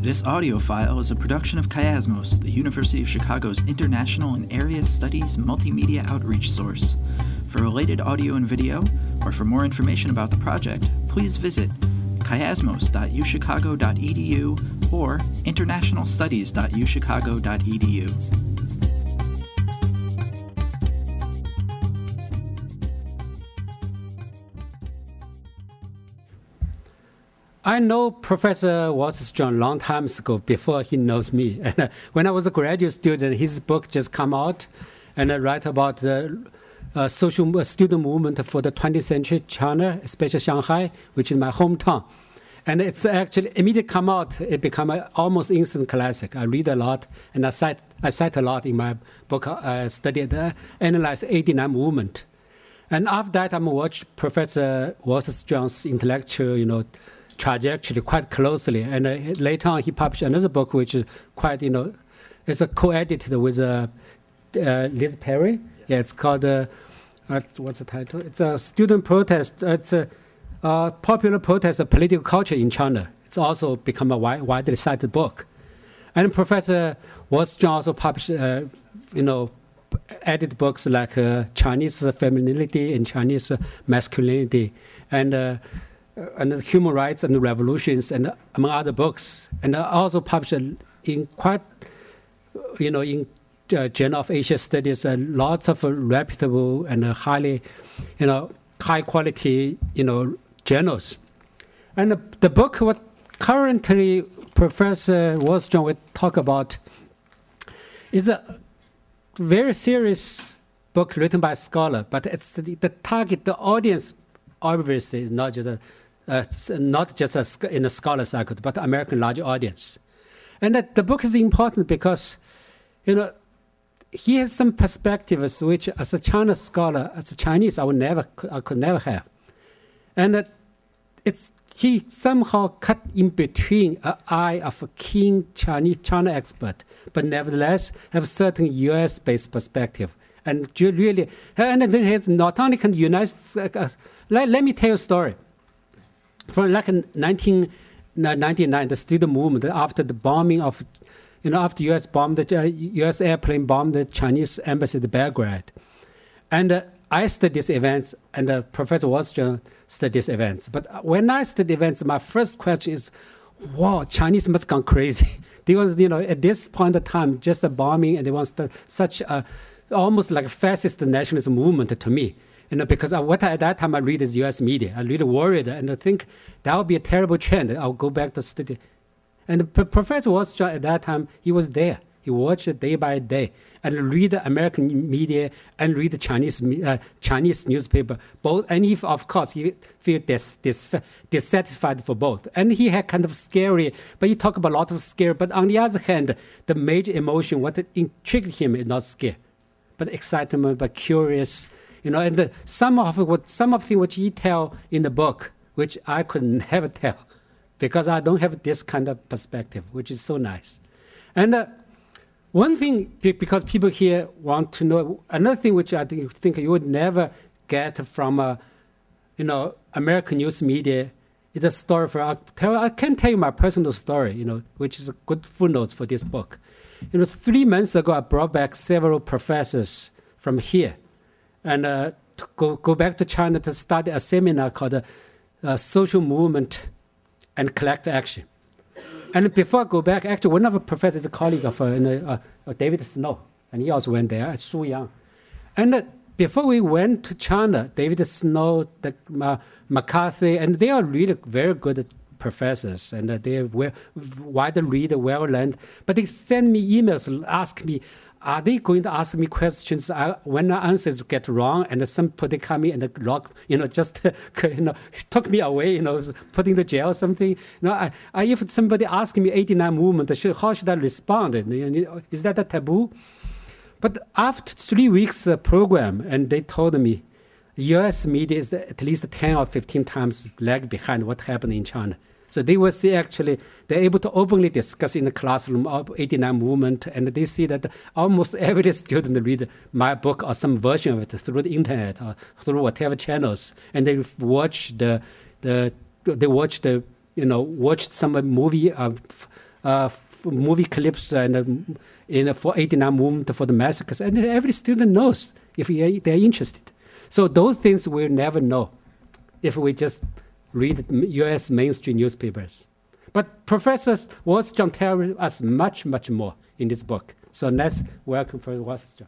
This audio file is a production of Chiasmos, the University of Chicago's international and area studies multimedia outreach source. For related audio and video, or for more information about the project, please visit chiasmos.uchicago.edu or internationalstudies.uchicago.edu. I know Professor Wasserstrom long time ago before he knows me. And uh, when I was a graduate student, his book just come out, and I write about the uh, social uh, student movement for the 20th century China, especially Shanghai, which is my hometown. And it's actually immediately come out. It become an almost instant classic. I read a lot, and I cite I cite a lot in my book. I uh, studied, uh, analyzed 89 movement, and after that, I'm watched Professor Wasserstrom's intellectual, you know trajectory quite closely. And uh, later on, he published another book, which is quite, you know, it's a co-edited with uh, uh, Liz Perry. Yeah, it's called, uh, what's the title? It's a student protest. It's a popular protest of political culture in China. It's also become a wide, widely cited book. And Professor Wasserstrom also published, uh, you know, edited books like uh, Chinese femininity and Chinese masculinity. And and human rights and revolutions and among other books, and also published in quite, you know, in uh, Journal of Asia Studies, uh, lots of uh, reputable and highly, you know, high quality, you know, journals. And the, book what currently Professor Wasserstrom will talk about is a very serious book written by a scholar, but it's the, the target, the audience obviously is not just a uh, not just a, in a scholar circle, but American large audience. And that the book is important because, you know, he has some perspectives which, as a China scholar, as a Chinese, I would never, I could never have. And that it's he somehow cut in between an eye of a keen Chinese China expert, but nevertheless have certain U.S. based perspective. And really, and then not only can United, uh, let, let me tell you a story from like 1999, the student movement after the bombing of, you know, after U.S. bombed the uh, U.S. airplane bombed the Chinese embassy in Belgrade, and uh, I studied these events, and uh, Professor Wasserstrom studied these events. But when I studied events, my first question is, "Wow, Chinese must gone crazy." they was, you know, at this point of time, just a bombing, and they want such a almost like a fascist nationalist movement to me. You know, because what at that time I read is U.S. media. I really worried and I think that would be a terrible trend. I'll go back to study. And Professor Wasserstrom at that time, he was there. He watched it day by day and read American media and read the Chinese uh, Chinese newspaper. Both, and he, of course, he feel dis, dis, dissatisfied for both. And he had kind of scary, but he talked about a lot of scare. But on the other hand, the major emotion, what intrigued him, is not scare, but excitement, but curious, you know, and the, some of what some of the what he tell in the book, which I could never tell, because I don't have this kind of perspective, which is so nice. And uh, one thing, because people here want to know, another thing which I think, you would never get from, uh, you know, American news media is a story for. I, tell, I can tell you my personal story, you know, which is a good footnotes for this book. You know, three months ago, I brought back several professors from here and uh, go, go back to China to study a seminar called uh, Social Movement and Collective Action. And before I go back, actually, one of the professors, a colleague of uh, uh, uh, David Snow, and he also went there at Su Yang. And uh, before we went to China, David Snow, the, McCarthy, and they are really very good professors, and they're well, widely read, well learned. But they send me emails, ask me, are they going to ask me questions uh, when the answers get wrong and somebody come in and lock, you know, just you know, took me away, you know, put in the jail or something. You know, I, I, if somebody asks me 89 movement, should, how should I respond? Is that a taboo? But after three weeks uh, program, and they told me, U.S. media is at least 10 or 15 times lag behind what happened in China. So they will see actually they're able to openly discuss in the classroom of 89 movement, and they see that almost every student read my book or some version of it through the internet or through whatever channels, and they watch the the they watch the you know watch some movie uh, uh, movie clips and uh, in for 89 movement for the massacres, and every student knows if they're interested. So those things we'll never know if we just read U.S. mainstream newspapers. But Professor Walter tells us much, much more in this book. So let's welcome Professor Walter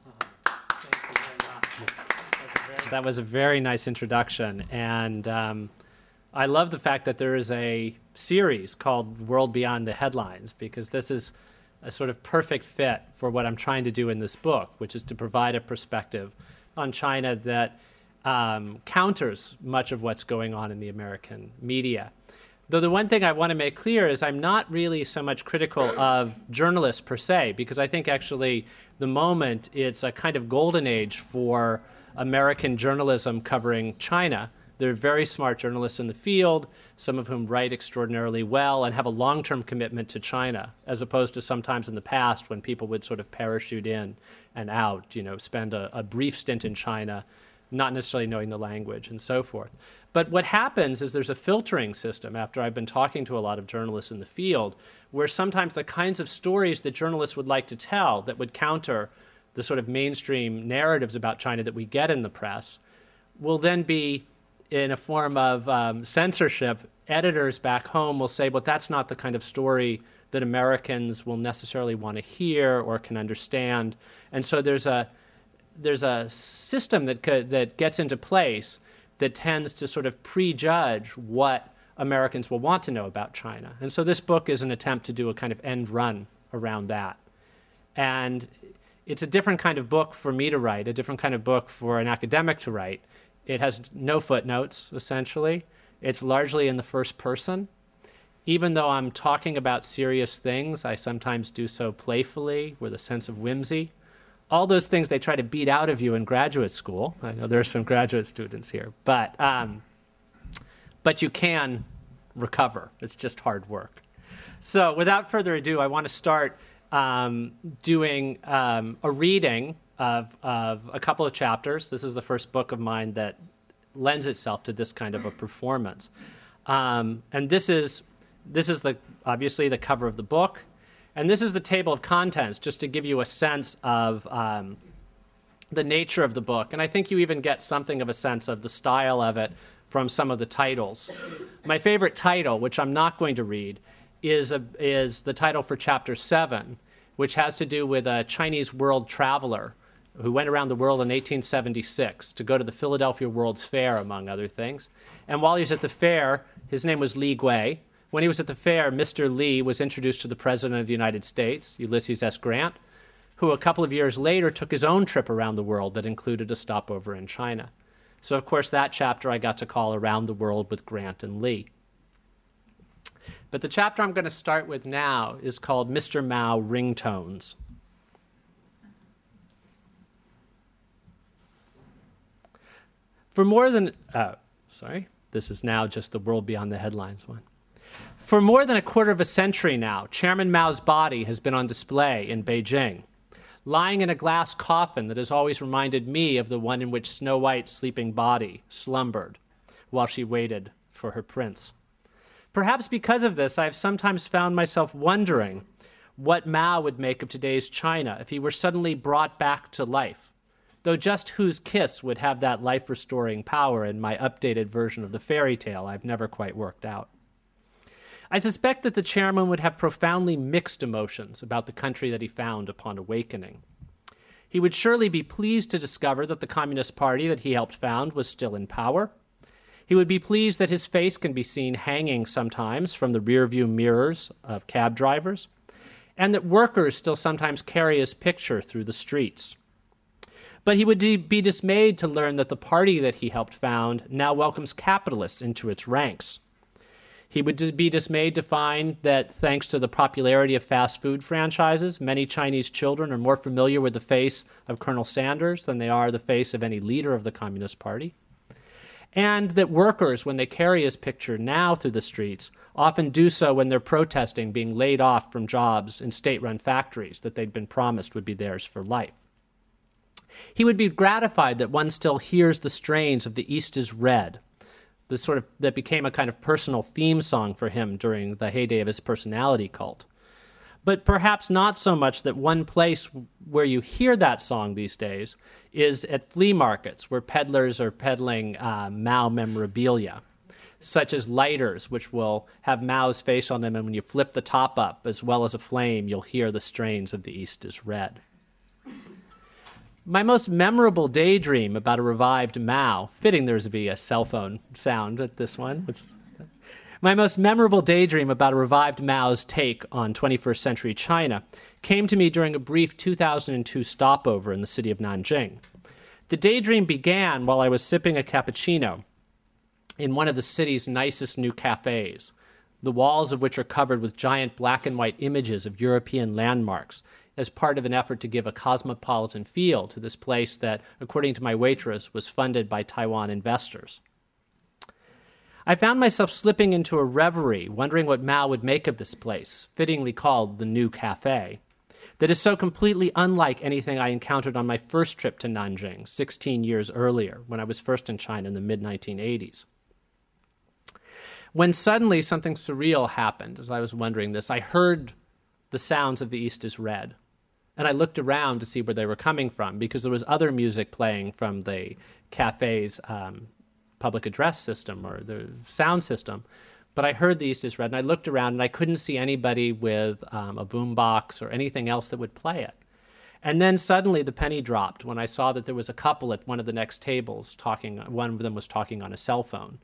That was a very nice introduction, and um, I love the fact that there is a series called World Beyond the Headlines because this is a sort of perfect fit for what I'm trying to do in this book, which is to provide a perspective on China that um, counters much of what's going on in the American media. Though the one thing I want to make clear is I'm not really so much critical of journalists per se, because I think actually the moment it's a kind of golden age for American journalism covering China There are very smart journalists in the field, some of whom write extraordinarily well and have a long term commitment to China, as opposed to sometimes in the past when people would sort of parachute in and out, you know, spend a, a brief stint in China, not necessarily knowing the language and so forth. But what happens is there's a filtering system after I've been talking to a lot of journalists in the field, where sometimes the kinds of stories that journalists would like to tell that would counter the sort of mainstream narratives about China that we get in the press will then be in a form of um, censorship, editors back home will say, "But that's not the kind of story that Americans will necessarily want to hear or can understand." And so there's a there's a system that could, that gets into place that tends to sort of prejudge what Americans will want to know about China. And so this book is an attempt to do a kind of end run around that. And it's a different kind of book for me to write, a different kind of book for an academic to write. It has no footnotes, essentially. It's largely in the first person. Even though I'm talking about serious things, I sometimes do so playfully with a sense of whimsy. All those things they try to beat out of you in graduate school. I know there are some graduate students here, but, um, but you can recover. It's just hard work. So, without further ado, I want to start um, doing um, a reading of, of a couple of chapters. This is the first book of mine that lends itself to this kind of a performance. Um, and this is, this is the, obviously the cover of the book. And this is the table of contents, just to give you a sense of um, the nature of the book. And I think you even get something of a sense of the style of it from some of the titles. My favorite title, which I'm not going to read, is, a, is the title for chapter seven, which has to do with a Chinese world traveler who went around the world in 1876 to go to the Philadelphia World's Fair, among other things. And while he was at the fair, his name was Li Gui. When he was at the fair, Mr. Lee was introduced to the President of the United States, Ulysses S. Grant, who a couple of years later took his own trip around the world that included a stopover in China. So, of course, that chapter I got to call Around the World with Grant and Lee. But the chapter I'm going to start with now is called Mr. Mao Ringtones. For more than, uh, sorry, this is now just the world beyond the headlines one. For more than a quarter of a century now, Chairman Mao's body has been on display in Beijing, lying in a glass coffin that has always reminded me of the one in which Snow White's sleeping body slumbered while she waited for her prince. Perhaps because of this, I have sometimes found myself wondering what Mao would make of today's China if he were suddenly brought back to life though just whose kiss would have that life restoring power in my updated version of the fairy tale I've never quite worked out. I suspect that the chairman would have profoundly mixed emotions about the country that he found upon awakening. He would surely be pleased to discover that the Communist Party that he helped found was still in power. He would be pleased that his face can be seen hanging sometimes from the rearview mirrors of cab drivers, and that workers still sometimes carry his picture through the streets. But he would be dismayed to learn that the party that he helped found now welcomes capitalists into its ranks. He would be dismayed to find that, thanks to the popularity of fast food franchises, many Chinese children are more familiar with the face of Colonel Sanders than they are the face of any leader of the Communist Party. And that workers, when they carry his picture now through the streets, often do so when they're protesting being laid off from jobs in state run factories that they'd been promised would be theirs for life. He would be gratified that one still hears the strains of The East is Red, the sort of that became a kind of personal theme song for him during the heyday of his personality cult. but perhaps not so much that one place where you hear that song these days is at flea markets where peddlers are peddling uh, Mao memorabilia, such as lighters, which will have Mao's face on them, and when you flip the top up, as well as a flame, you'll hear the strains of The East is Red. My most memorable daydream about a revived Mao, fitting there's to be a cell phone sound at this one, which my most memorable daydream about a revived Mao's take on 21st century China came to me during a brief 2002 stopover in the city of Nanjing. The daydream began while I was sipping a cappuccino in one of the city's nicest new cafes, the walls of which are covered with giant black and white images of European landmarks as part of an effort to give a cosmopolitan feel to this place that, according to my waitress, was funded by Taiwan investors. I found myself slipping into a reverie, wondering what Mao would make of this place, fittingly called the New Cafe, that is so completely unlike anything I encountered on my first trip to Nanjing 16 years earlier, when I was first in China in the mid 1980s. When suddenly something surreal happened as I was wondering this, I heard the sounds of the East is Red. And I looked around to see where they were coming from because there was other music playing from the cafe's um, public address system or the sound system. But I heard the East is Red, and I looked around and I couldn't see anybody with um, a boombox or anything else that would play it. And then suddenly the penny dropped when I saw that there was a couple at one of the next tables talking. One of them was talking on a cell phone.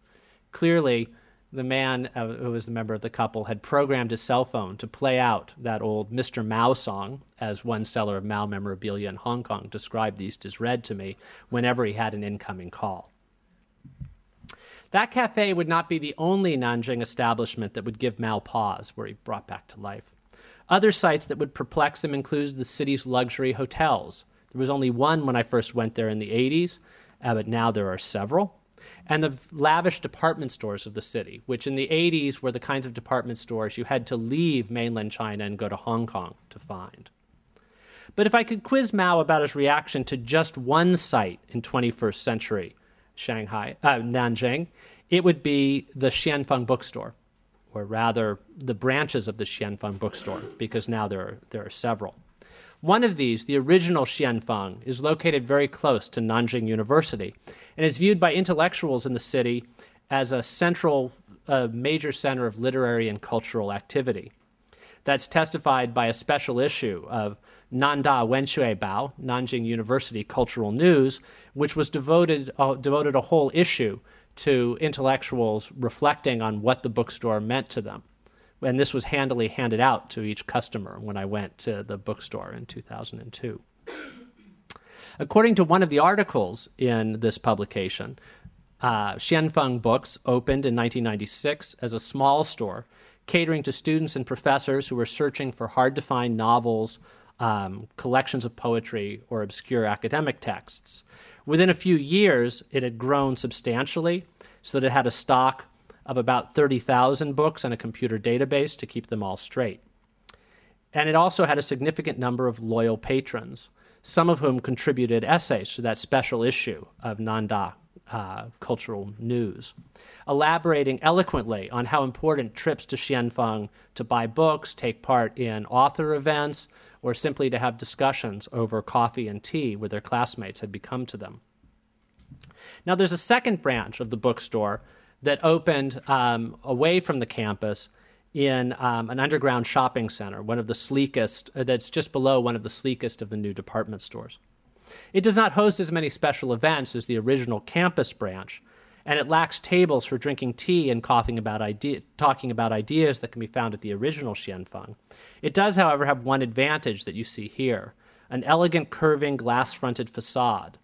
Clearly, the man uh, who was the member of the couple had programmed his cell phone to play out that old Mr. Mao song, as one seller of Mao memorabilia in Hong Kong described these as red to me whenever he had an incoming call. That cafe would not be the only Nanjing establishment that would give Mao pause, where he brought back to life. Other sites that would perplex him include the city's luxury hotels. There was only one when I first went there in the 80s, uh, but now there are several. And the lavish department stores of the city, which in the 80s were the kinds of department stores you had to leave mainland China and go to Hong Kong to find. But if I could quiz Mao about his reaction to just one site in 21st century Shanghai, uh, Nanjing, it would be the Xianfeng bookstore, or rather the branches of the Xianfeng bookstore, because now there are, there are several. One of these, the original Xianfeng, is located very close to Nanjing University and is viewed by intellectuals in the city as a central, uh, major center of literary and cultural activity. That's testified by a special issue of Nanda Wenshui Bao, Nanjing University Cultural News, which was devoted, uh, devoted a whole issue to intellectuals reflecting on what the bookstore meant to them. And this was handily handed out to each customer when I went to the bookstore in 2002. According to one of the articles in this publication, uh, Xianfeng Books opened in 1996 as a small store catering to students and professors who were searching for hard to find novels, um, collections of poetry, or obscure academic texts. Within a few years, it had grown substantially so that it had a stock of about 30,000 books and a computer database to keep them all straight. And it also had a significant number of loyal patrons, some of whom contributed essays to that special issue of Nanda uh, Cultural News, elaborating eloquently on how important trips to Xianfeng to buy books, take part in author events, or simply to have discussions over coffee and tea with their classmates had become to them. Now, there's a second branch of the bookstore that opened um, away from the campus in um, an underground shopping center, one of the sleekest, uh, that's just below one of the sleekest of the new department stores. It does not host as many special events as the original campus branch, and it lacks tables for drinking tea and about idea, talking about ideas that can be found at the original Xianfeng. It does, however, have one advantage that you see here an elegant curving glass fronted facade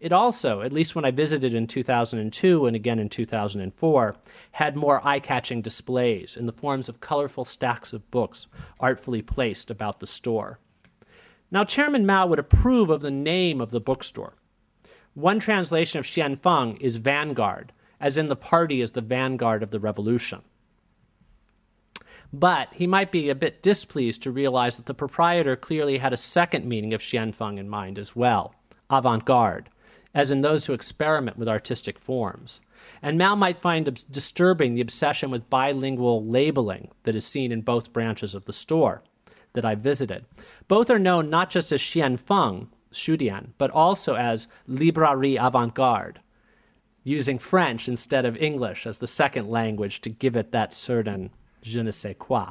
it also, at least when I visited in 2002 and again in 2004, had more eye catching displays in the forms of colorful stacks of books artfully placed about the store. Now, Chairman Mao would approve of the name of the bookstore. One translation of Xianfeng is vanguard, as in the party is the vanguard of the revolution. But he might be a bit displeased to realize that the proprietor clearly had a second meaning of Xianfeng in mind as well avant garde as in those who experiment with artistic forms. And Mao might find disturbing the obsession with bilingual labeling that is seen in both branches of the store, that I visited. Both are known not just as Xianfeng, Shudian, but also as Librairie Avant Garde, using French instead of English as the second language to give it that certain je ne sais quoi.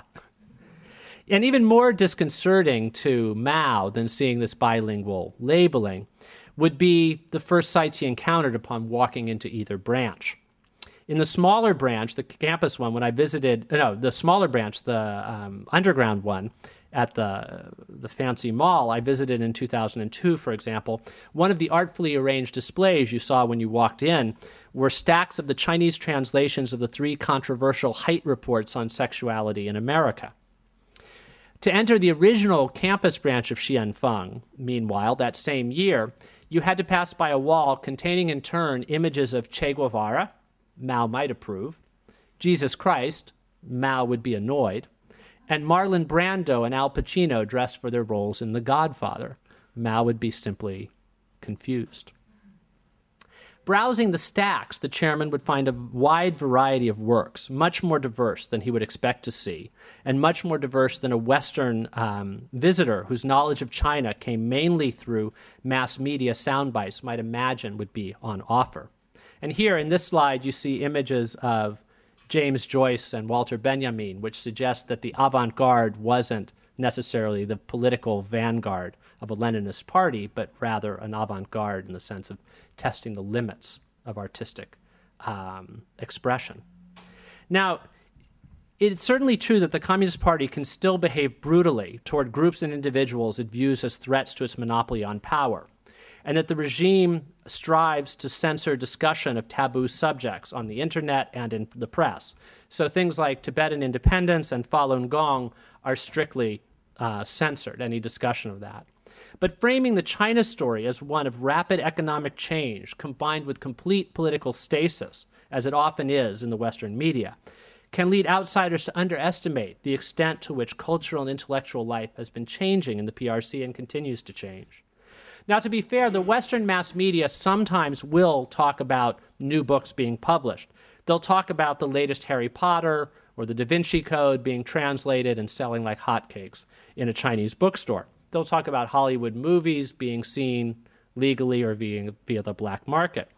And even more disconcerting to Mao than seeing this bilingual labeling would be the first sights he encountered upon walking into either branch. In the smaller branch, the campus one, when I visited, no, the smaller branch, the um, underground one, at the, the fancy mall I visited in 2002, for example, one of the artfully arranged displays you saw when you walked in were stacks of the Chinese translations of the three controversial Hite reports on sexuality in America. To enter the original campus branch of Xianfeng, meanwhile, that same year, you had to pass by a wall containing in turn images of Che Guevara, Mao might approve, Jesus Christ, Mao would be annoyed, and Marlon Brando and Al Pacino dressed for their roles in The Godfather. Mao would be simply confused. Browsing the stacks, the chairman would find a wide variety of works, much more diverse than he would expect to see, and much more diverse than a Western um, visitor whose knowledge of China came mainly through mass media soundbites might imagine would be on offer. And here in this slide, you see images of James Joyce and Walter Benjamin, which suggests that the avant garde wasn't necessarily the political vanguard of a Leninist party, but rather an avant garde in the sense of testing the limits of artistic um, expression. Now, it's certainly true that the Communist Party can still behave brutally toward groups and individuals it views as threats to its monopoly on power and that the regime strives to censor discussion of taboo subjects on the internet and in the press. So things like Tibetan independence and Falun Gong are strictly uh, censored, any discussion of that. But framing the China story as one of rapid economic change combined with complete political stasis, as it often is in the Western media, can lead outsiders to underestimate the extent to which cultural and intellectual life has been changing in the PRC and continues to change. Now, to be fair, the Western mass media sometimes will talk about new books being published. They'll talk about the latest Harry Potter or the Da Vinci Code being translated and selling like hotcakes in a Chinese bookstore. They'll talk about Hollywood movies being seen legally or via, via the black market.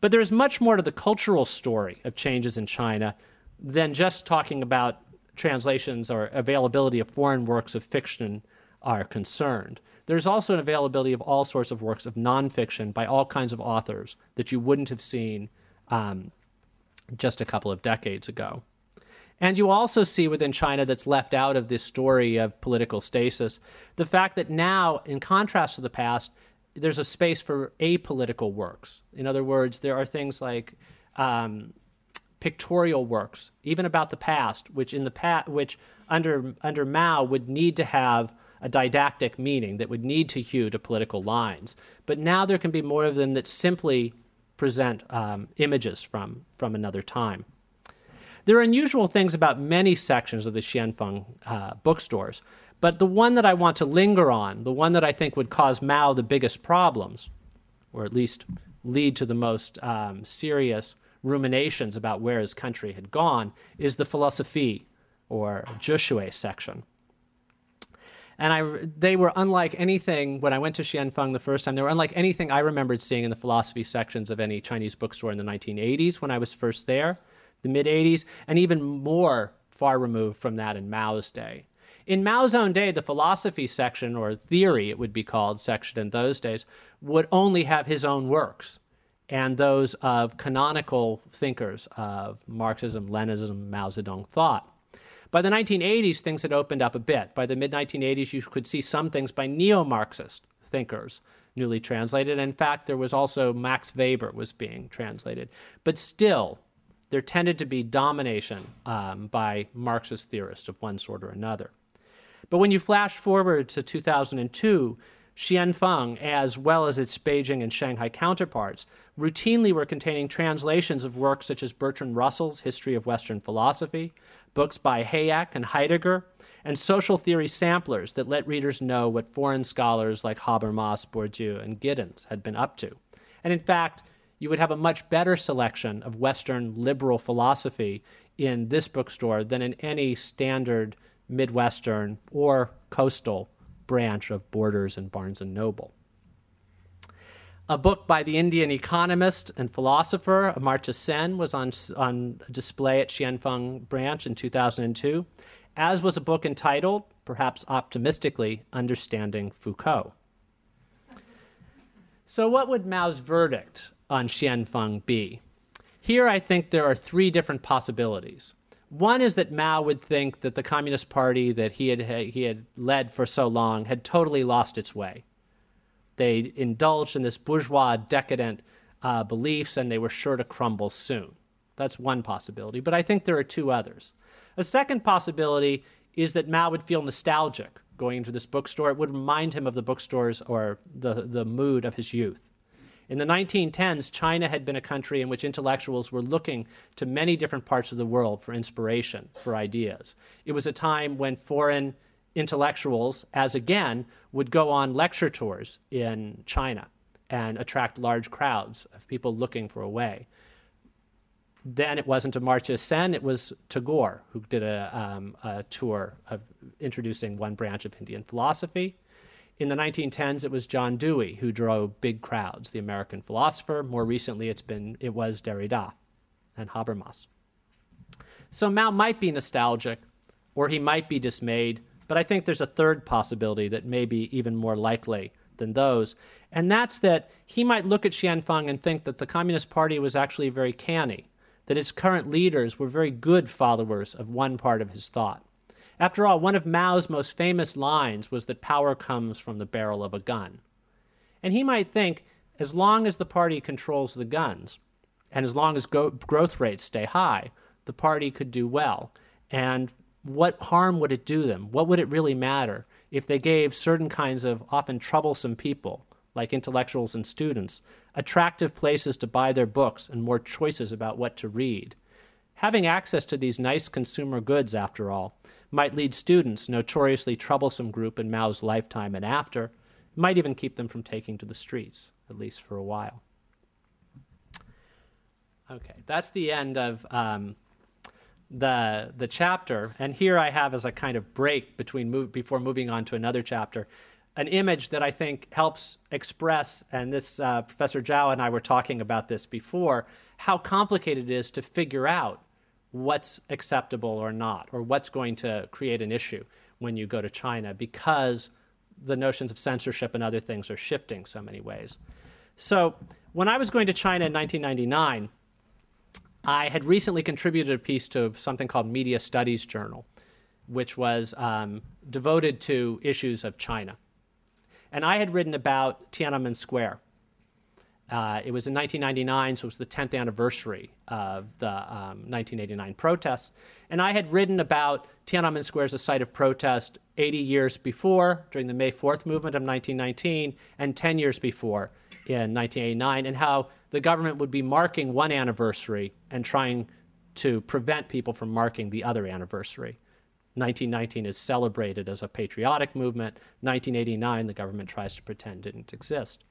But there's much more to the cultural story of changes in China than just talking about translations or availability of foreign works of fiction are concerned. There's also an availability of all sorts of works of nonfiction by all kinds of authors that you wouldn't have seen um, just a couple of decades ago. And you also see within China that's left out of this story of political stasis the fact that now, in contrast to the past, there's a space for apolitical works. In other words, there are things like um, pictorial works, even about the past, which in the past, which under under Mao would need to have a didactic meaning that would need to hew to political lines. But now there can be more of them that simply present um, images from, from another time. There are unusual things about many sections of the Xianfeng uh, bookstores, but the one that I want to linger on, the one that I think would cause Mao the biggest problems, or at least lead to the most um, serious ruminations about where his country had gone, is the philosophy or Zhexue section and I they were unlike anything when I went to Xianfeng the first time. They were unlike anything I remembered seeing in the philosophy sections of any Chinese bookstore in the 1980s when I was first there, the mid 80s, and even more far removed from that in Mao's day. In Mao's own day, the philosophy section, or theory it would be called, section in those days, would only have his own works and those of canonical thinkers of Marxism, Leninism, Mao Zedong thought. By the 1980s, things had opened up a bit. By the mid 1980s, you could see some things by neo Marxist thinkers newly translated. In fact, there was also Max Weber was being translated. But still, there tended to be domination um, by Marxist theorists of one sort or another. But when you flash forward to 2002, Xianfeng, as well as its Beijing and Shanghai counterparts, routinely were containing translations of works such as Bertrand Russell's History of Western Philosophy, books by Hayek and Heidegger, and social theory samplers that let readers know what foreign scholars like Habermas, Bourdieu, and Giddens had been up to. And in fact, you would have a much better selection of Western liberal philosophy in this bookstore than in any standard Midwestern or coastal branch of Borders and Barnes and Noble. A book by the Indian economist and philosopher Amartya Sen was on, on display at Xianfeng branch in 2002, as was a book entitled, perhaps optimistically, Understanding Foucault. So, what would Mao's verdict on Xianfeng be? Here, I think there are three different possibilities. One is that Mao would think that the Communist Party that he had, he had led for so long had totally lost its way they indulged in this bourgeois decadent uh, beliefs and they were sure to crumble soon. That's one possibility, but I think there are two others. A second possibility is that Mao would feel nostalgic going into this bookstore. It would remind him of the bookstores or the, the mood of his youth. In the 1910s, China had been a country in which intellectuals were looking to many different parts of the world for inspiration, for ideas. It was a time when foreign intellectuals, as again, would go on lecture tours in China and attract large crowds of people looking for a way. Then it wasn't Amartya Sen, it was Tagore who did a, um, a tour of introducing one branch of Indian philosophy. In the 1910s, it was John Dewey who drove big crowds, the American philosopher. More recently, it's been, it was Derrida and Habermas. So Mao might be nostalgic, or he might be dismayed, but I think there's a third possibility that may be even more likely than those, and that's that he might look at Xianfeng and think that the Communist Party was actually very canny, that its current leaders were very good followers of one part of his thought. After all, one of Mao's most famous lines was that power comes from the barrel of a gun. And he might think, as long as the party controls the guns, and as long as go- growth rates stay high, the party could do well. And what harm would it do them? What would it really matter if they gave certain kinds of often troublesome people, like intellectuals and students, attractive places to buy their books and more choices about what to read? Having access to these nice consumer goods, after all, might lead students, notoriously troublesome group in Mao's lifetime and after, might even keep them from taking to the streets, at least for a while. Okay, that's the end of um, the the chapter, and here I have as a kind of break between move, before moving on to another chapter, an image that I think helps express. And this uh, Professor Zhao and I were talking about this before, how complicated it is to figure out what's acceptable or not, or what's going to create an issue when you go to China, because the notions of censorship and other things are shifting so many ways. So when I was going to China in 1999 I had recently contributed a piece to something called Media Studies Journal, which was um, devoted to issues of China. And I had written about Tiananmen Square. Uh, it was in 1999, so it was the 10th anniversary of the um, 1989 protests. And I had written about Tiananmen Square as a site of protest 80 years before, during the May 4th movement of 1919, and 10 years before, in 1989 and how the government would be marking one anniversary and trying to prevent people from marking the other anniversary. 1919 is celebrated as a patriotic movement. 1989, the government tries to pretend didn't exist.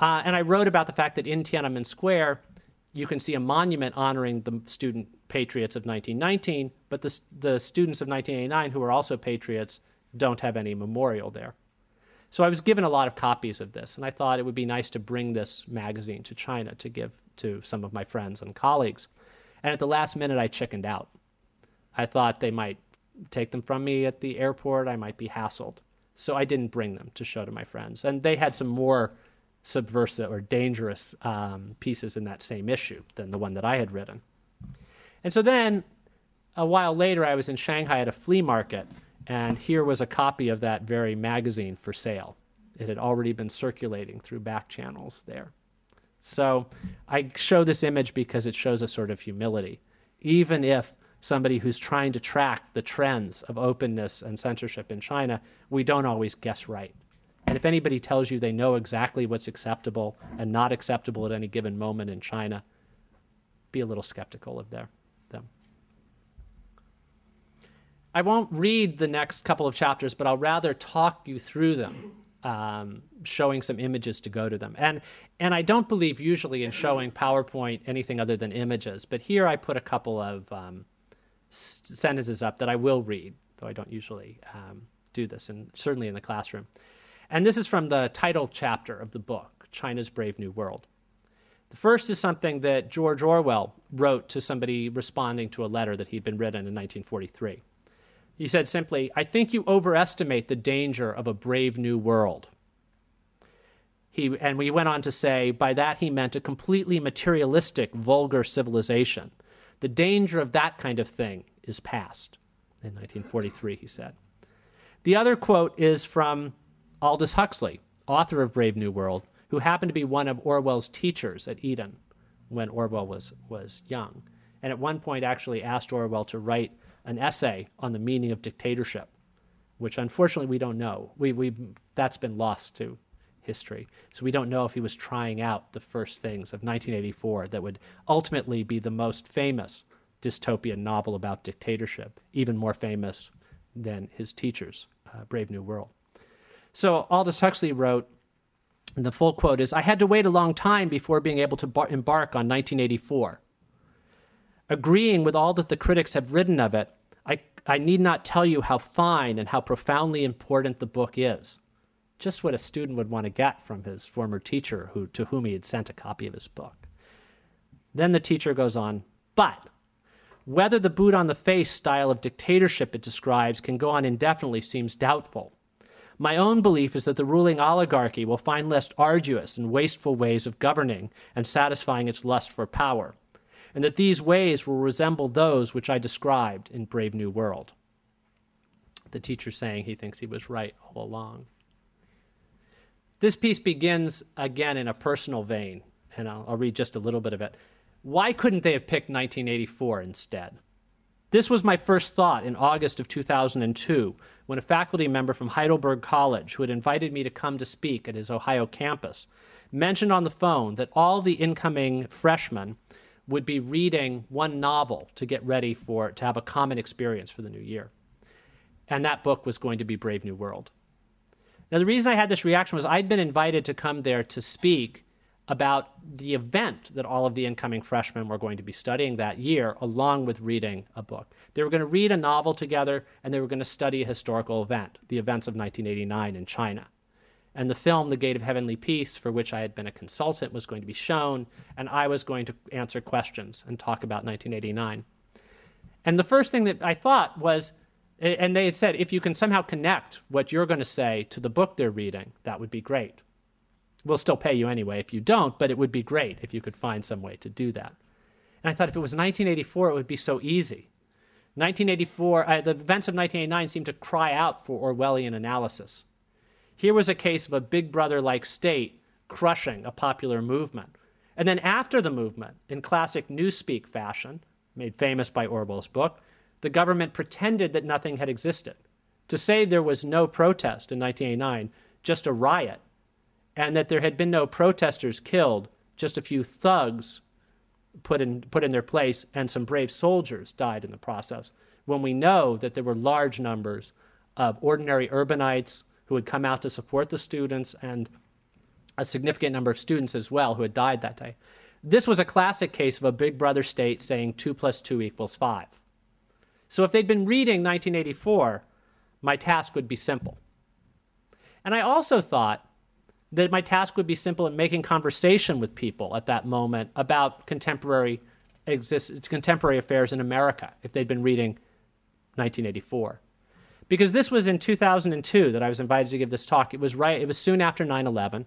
Uh, and I wrote about the fact that in Tiananmen Square, you can see a monument honoring the student patriots of 1919, but the, the students of 1989 who are also patriots don't have any memorial there. So I was given a lot of copies of this, and I thought it would be nice to bring this magazine to China to give to some of my friends and colleagues. And at the last minute, I chickened out. I thought they might take them from me at the airport, I might be hassled. So I didn't bring them to show to my friends. And they had some more subversive or dangerous um, pieces in that same issue than the one that I had written. And so then, a while later, I was in Shanghai at a flea market and here was a copy of that very magazine for sale. It had already been circulating through back channels there. So I show this image because it shows a sort of humility. Even if somebody who's trying to track the trends of openness and censorship in China, we don't always guess right. And if anybody tells you they know exactly what's acceptable and not acceptable at any given moment in China, be a little skeptical of their, them. I won't read the next couple of chapters, but I'll rather talk you through them, um, showing some images to go to them. And, and I don't believe usually in showing PowerPoint anything other than images, but here I put a couple of um, sentences up that I will read, though I don't usually um, do this, and certainly in the classroom. And this is from the title chapter of the book, China's Brave New World. The first is something that George Orwell wrote to somebody responding to a letter that he'd been written in 1943. He said simply, I think you overestimate the danger of a brave new world. He, and we went on to say, by that he meant a completely materialistic, vulgar civilization. The danger of that kind of thing is past. In 1943, he said. The other quote is from Aldous Huxley, author of Brave New World, who happened to be one of Orwell's teachers at Eton when Orwell was, was young. And at one point actually asked Orwell to write an essay on the meaning of dictatorship, which unfortunately we don't know. We, we, that's been lost to history. So we don't know if he was trying out the first things of 1984 that would ultimately be the most famous dystopian novel about dictatorship, even more famous than his teachers, uh, Brave New World. So Aldous Huxley wrote, and the full quote is I had to wait a long time before being able to bar- embark on 1984. Agreeing with all that the critics have written of it, I, I need not tell you how fine and how profoundly important the book is. Just what a student would want to get from his former teacher who, to whom he had sent a copy of his book. Then the teacher goes on, but whether the boot on the face style of dictatorship it describes can go on indefinitely seems doubtful. My own belief is that the ruling oligarchy will find less arduous and wasteful ways of governing and satisfying its lust for power, and that these ways will resemble those which I described in Brave New World. The teacher saying he thinks he was right all along. This piece begins again in a personal vein, and I'll, I'll read just a little bit of it. Why couldn't they have picked 1984 instead? This was my first thought in August of 2002 when a faculty member from Heidelberg College, who had invited me to come to speak at his Ohio campus, mentioned on the phone that all the incoming freshmen would be reading one novel to get ready for to have a common experience for the new year. And that book was going to be Brave New World. Now, the reason I had this reaction was I'd been invited to come there to speak about the event that all of the incoming freshmen were going to be studying that year, along with reading a book. They were going to read a novel together and they were going to study a historical event, the events of 1989 in China. And the film, The Gate of Heavenly Peace, for which I had been a consultant, was going to be shown, and I was going to answer questions and talk about 1989. And the first thing that I thought was, and they had said, if you can somehow connect what you're going to say to the book they're reading, that would be great. We'll still pay you anyway if you don't, but it would be great if you could find some way to do that. And I thought if it was 1984, it would be so easy. 1984, uh, the events of 1989 seemed to cry out for Orwellian analysis. Here was a case of a big brother like state crushing a popular movement. And then after the movement, in classic newspeak fashion, made famous by Orwell's book, the government pretended that nothing had existed. To say there was no protest in 1989, just a riot, and that there had been no protesters killed, just a few thugs put in, put in their place, and some brave soldiers died in the process, when we know that there were large numbers of ordinary urbanites who had come out to support the students and a significant number of students as well who had died that day. This was a classic case of a big brother state saying 2 plus 2 equals 5. So if they'd been reading 1984, my task would be simple. And I also thought that my task would be simple in making conversation with people at that moment about contemporary exist, contemporary affairs in America if they'd been reading 1984. Because this was in 2002 that I was invited to give this talk. It was right. It was soon after 9/11.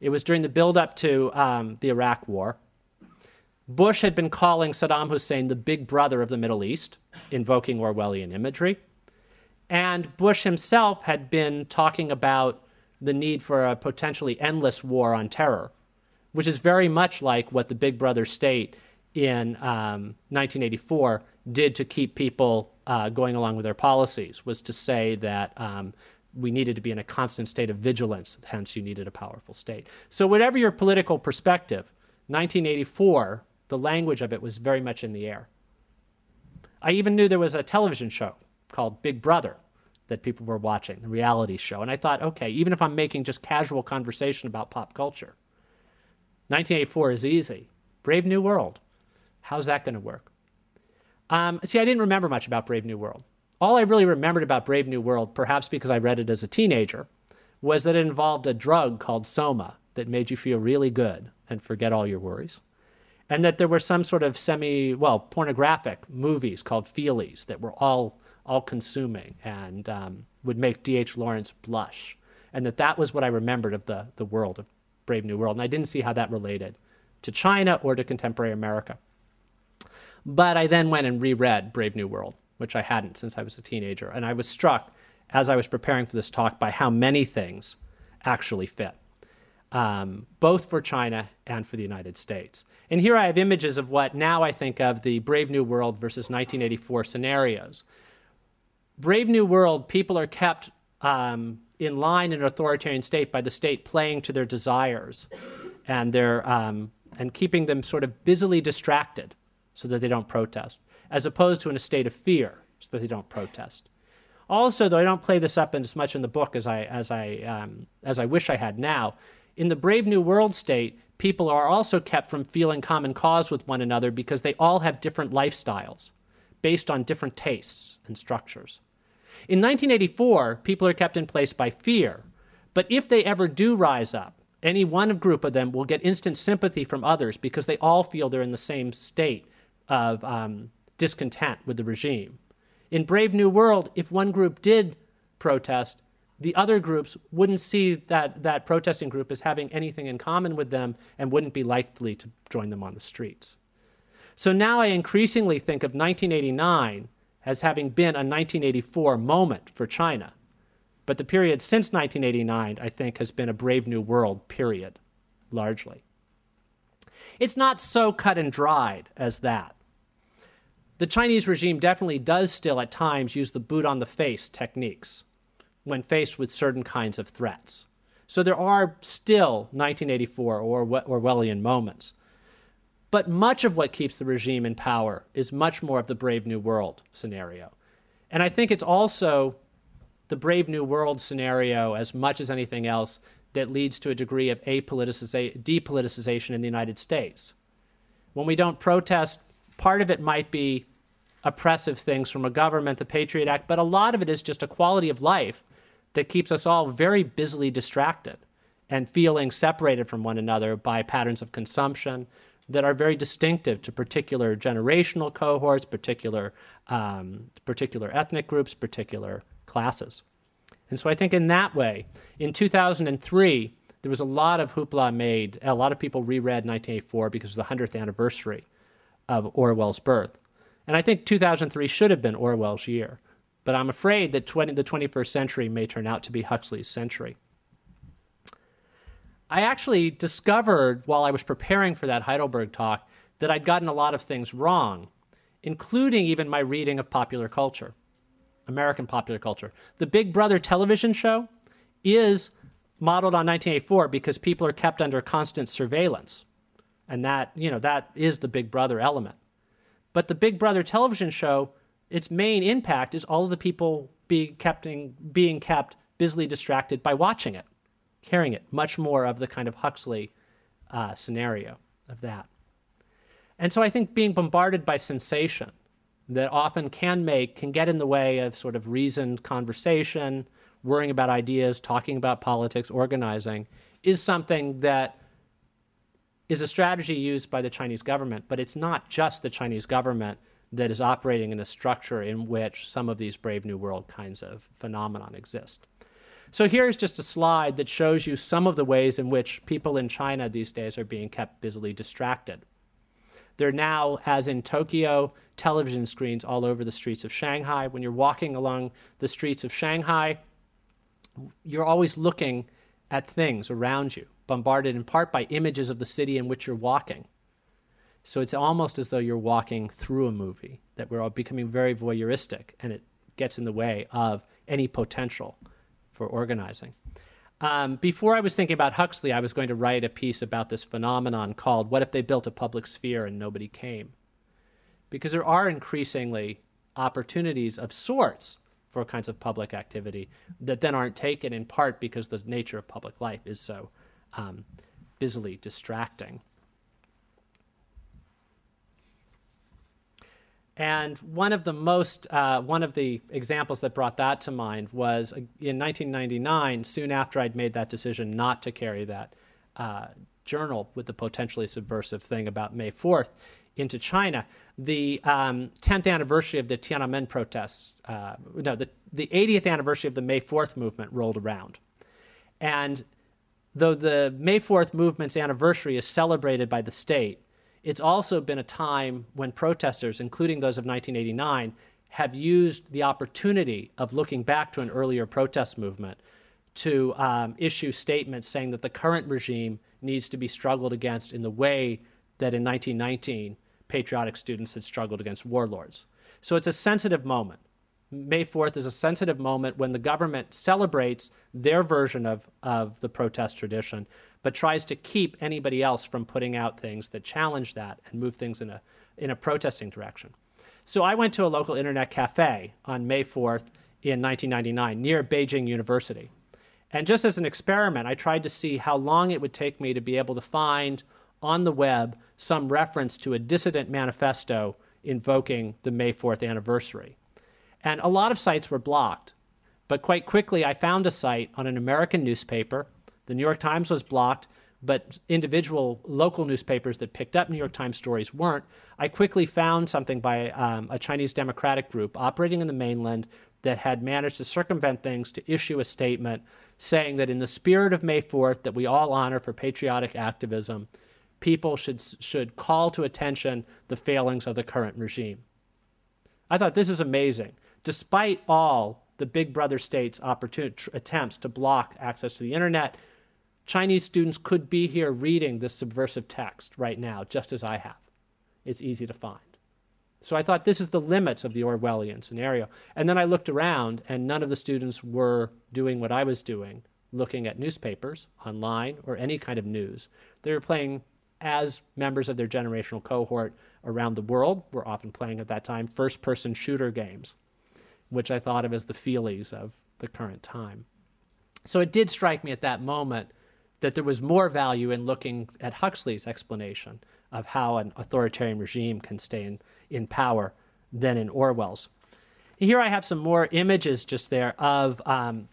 It was during the build-up to um, the Iraq War. Bush had been calling Saddam Hussein the big brother of the Middle East, invoking Orwellian imagery. And Bush himself had been talking about the need for a potentially endless war on terror, which is very much like what the Big Brother state in um, 1984 did to keep people uh, going along with their policies, was to say that um, we needed to be in a constant state of vigilance, hence, you needed a powerful state. So, whatever your political perspective, 1984, the language of it was very much in the air. I even knew there was a television show called Big Brother that people were watching, the reality show. And I thought, okay, even if I'm making just casual conversation about pop culture, 1984 is easy. Brave New World. How's that going to work? Um, see, I didn't remember much about Brave New World. all I really remembered about Brave New World, perhaps because I read it as a teenager, was that it involved a drug called Soma that made you feel really good and forget all your worries. And that there were some sort of semi, well, pornographic movies called feelies that were all, all consuming and um, would make D.H. Lawrence blush. And that that was what I remembered of the, the world of Brave New World. And I didn't see how that related to China or to contemporary America. But I then went and reread Brave New World, which I hadn't since I was a teenager. And I was struck as I was preparing for this talk by how many things actually fit, um, both for China and for the United States. And here I have images of what now I think of the Brave New World versus 1984 scenarios. Brave New World, people are kept um, in line in an authoritarian state by the state playing to their desires and, their, um, and keeping them sort of busily distracted so that they don't protest, as opposed to in a state of fear so that they don't protest. Also, though I don't play this up as much in the book as I, as I, um, as I wish I had now, in the Brave New World state, people are also kept from feeling common cause with one another because they all have different lifestyles based on different tastes and structures. In 1984, people are kept in place by fear, but if they ever do rise up, any one group of them will get instant sympathy from others because they all feel they're in the same state of um, discontent with the regime. In Brave New World, if one group did protest, the other groups wouldn't see that, that protesting group as having anything in common with them and wouldn't be likely to join them on the streets. So now I increasingly think of 1989 as having been a 1984 moment for China. But the period since 1989, I think, has been a Brave New World period, largely. It's not so cut and dried as that the Chinese regime definitely does still at times use the boot on the face techniques when faced with certain kinds of threats. So there are still 1984 or Orwellian moments. But much of what keeps the regime in power is much more of the Brave New World scenario. And I think it's also the Brave New World scenario, as much as anything else, that leads to a degree of depoliticization in the United States. When we don't protest, part of it might be oppressive things from a government, the Patriot Act, but a lot of it is just a quality of life that keeps us all very busily distracted and feeling separated from one another by patterns of consumption that are very distinctive to particular generational cohorts, particular, um, particular ethnic groups, particular classes. And so I think in that way, in 2003, there was a lot of hoopla made. A lot of people reread 1984 because it was the 100th anniversary of Orwell's birth. And I think 2003 should have been Orwell's year. But I'm afraid that 20, the 21st century may turn out to be Huxley's century. I actually discovered while I was preparing for that Heidelberg talk that I'd gotten a lot of things wrong, including even my reading of popular culture, American popular culture. The Big Brother television show is modeled on 1984 because people are kept under constant surveillance. And that, you know, that is the Big Brother element. But the Big Brother television show, its main impact is all of the people being kept, being kept busily distracted by watching it, carrying it, much more of the kind of Huxley uh, scenario of that. And so I think being bombarded by sensation that often can make, can get in the way of sort of reasoned conversation, worrying about ideas, talking about politics, organizing, is something that is a strategy used by the Chinese government, but it's not just the Chinese government that is operating in a structure in which some of these Brave New World kinds of phenomenon exist. So here's just a slide that shows you some of the ways in which people in China these days are being kept busily distracted. There are now, as in Tokyo, television screens all over the streets of Shanghai. When you're walking along the streets of Shanghai, you're always looking at things around you bombarded in part by images of the city in which you're walking. So it's almost as though you're walking through a movie, that we're all becoming very voyeuristic, and it gets in the way of any potential for organizing. Um, before I was thinking about Huxley, I was going to write a piece about this phenomenon called What If They Built a Public Sphere and Nobody Came? Because there are increasingly opportunities of sorts for kinds of public activity that then aren't taken in part because the nature of public life is so um, busily distracting. And one of the most, uh, one of the examples that brought that to mind was uh, in 1999, soon after I'd made that decision not to carry that uh, journal with the potentially subversive thing about May 4th into China. The um, 10th anniversary of the Tiananmen protests, uh, no, the, the 80th anniversary of the May 4th movement rolled around. And though the May 4th movement's anniversary is celebrated by the state, it's also been a time when protesters, including those of 1989, have used the opportunity of looking back to an earlier protest movement to um, issue statements saying that the current regime needs to be struggled against in the way that in 1919 patriotic students had struggled against warlords. So it's a sensitive moment. May 4th is a sensitive moment when the government celebrates their version of, of the protest tradition, but tries to keep anybody else from putting out things that challenge that and move things in a, in a protesting direction. So I went to a local internet cafe on May 4th in 1999 near Beijing University. And just as an experiment, I tried to see how long it would take me to be able to find on the web some reference to a dissident manifesto invoking the May 4th anniversary. And a lot of sites were blocked. But quite quickly, I found a site on an American newspaper. The New York Times was blocked, but individual local newspapers that picked up New York Times stories weren't. I quickly found something by um, a Chinese Democratic group operating in the mainland that had managed to circumvent things to issue a statement saying that in the spirit of May 4th, that we all honor for patriotic activism, people should, should call to attention the failings of the current regime. I thought this is amazing despite all the big brother states' attempts to block access to the internet, Chinese students could be here reading this subversive text right now, just as I have. It's easy to find. So I thought this is the limits of the Orwellian scenario. And then I looked around, and none of the students were doing what I was doing, looking at newspapers online or any kind of news. They were playing as members of their generational cohort around the world, were often playing at that time first person shooter games which I thought of as the feelies of the current time. So it did strike me at that moment that there was more value in looking at Huxley's explanation of how an authoritarian regime can stay in, in power than in Orwell's. Here I have some more images just there of um,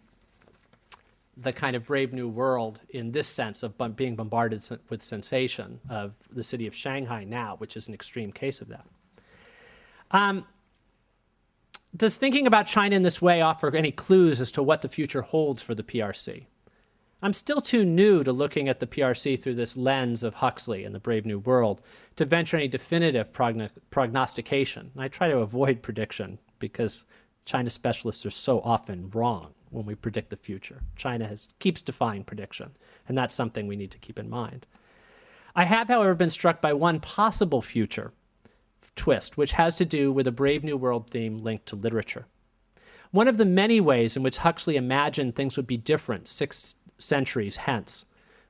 the kind of brave new world in this sense of being bombarded with sensation of the city of Shanghai now, which is an extreme case of that. Um, does thinking about China in this way offer any clues as to what the future holds for the PRC? I'm still too new to looking at the PRC through this lens of Huxley and the Brave New World to venture any definitive progn- prognostication. I try to avoid prediction because China specialists are so often wrong when we predict the future. China has, keeps defying prediction, and that's something we need to keep in mind. I have, however, been struck by one possible future twist, which has to do with a Brave New World theme linked to literature. One of the many ways in which Huxley imagined things would be different six centuries hence,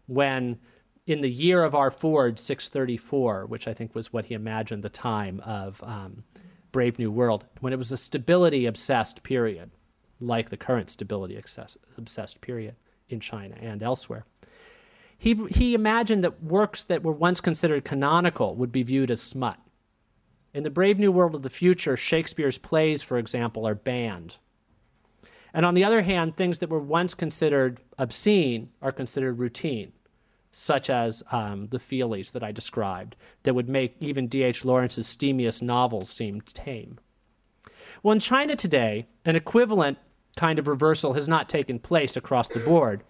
when in the year of our Ford 634, which I think was what he imagined the time of um, Brave New World, when it was a stability obsessed period, like the current stability obsessed period in China and elsewhere. He, he imagined that works that were once considered canonical would be viewed as smut. In the Brave New World of the future, Shakespeare's plays, for example, are banned. And on the other hand, things that were once considered obscene are considered routine, such as um, the feelies that I described, that would make even D.H. Lawrence's steamiest novels seem tame. Well, in China today, an equivalent kind of reversal has not taken place across the board,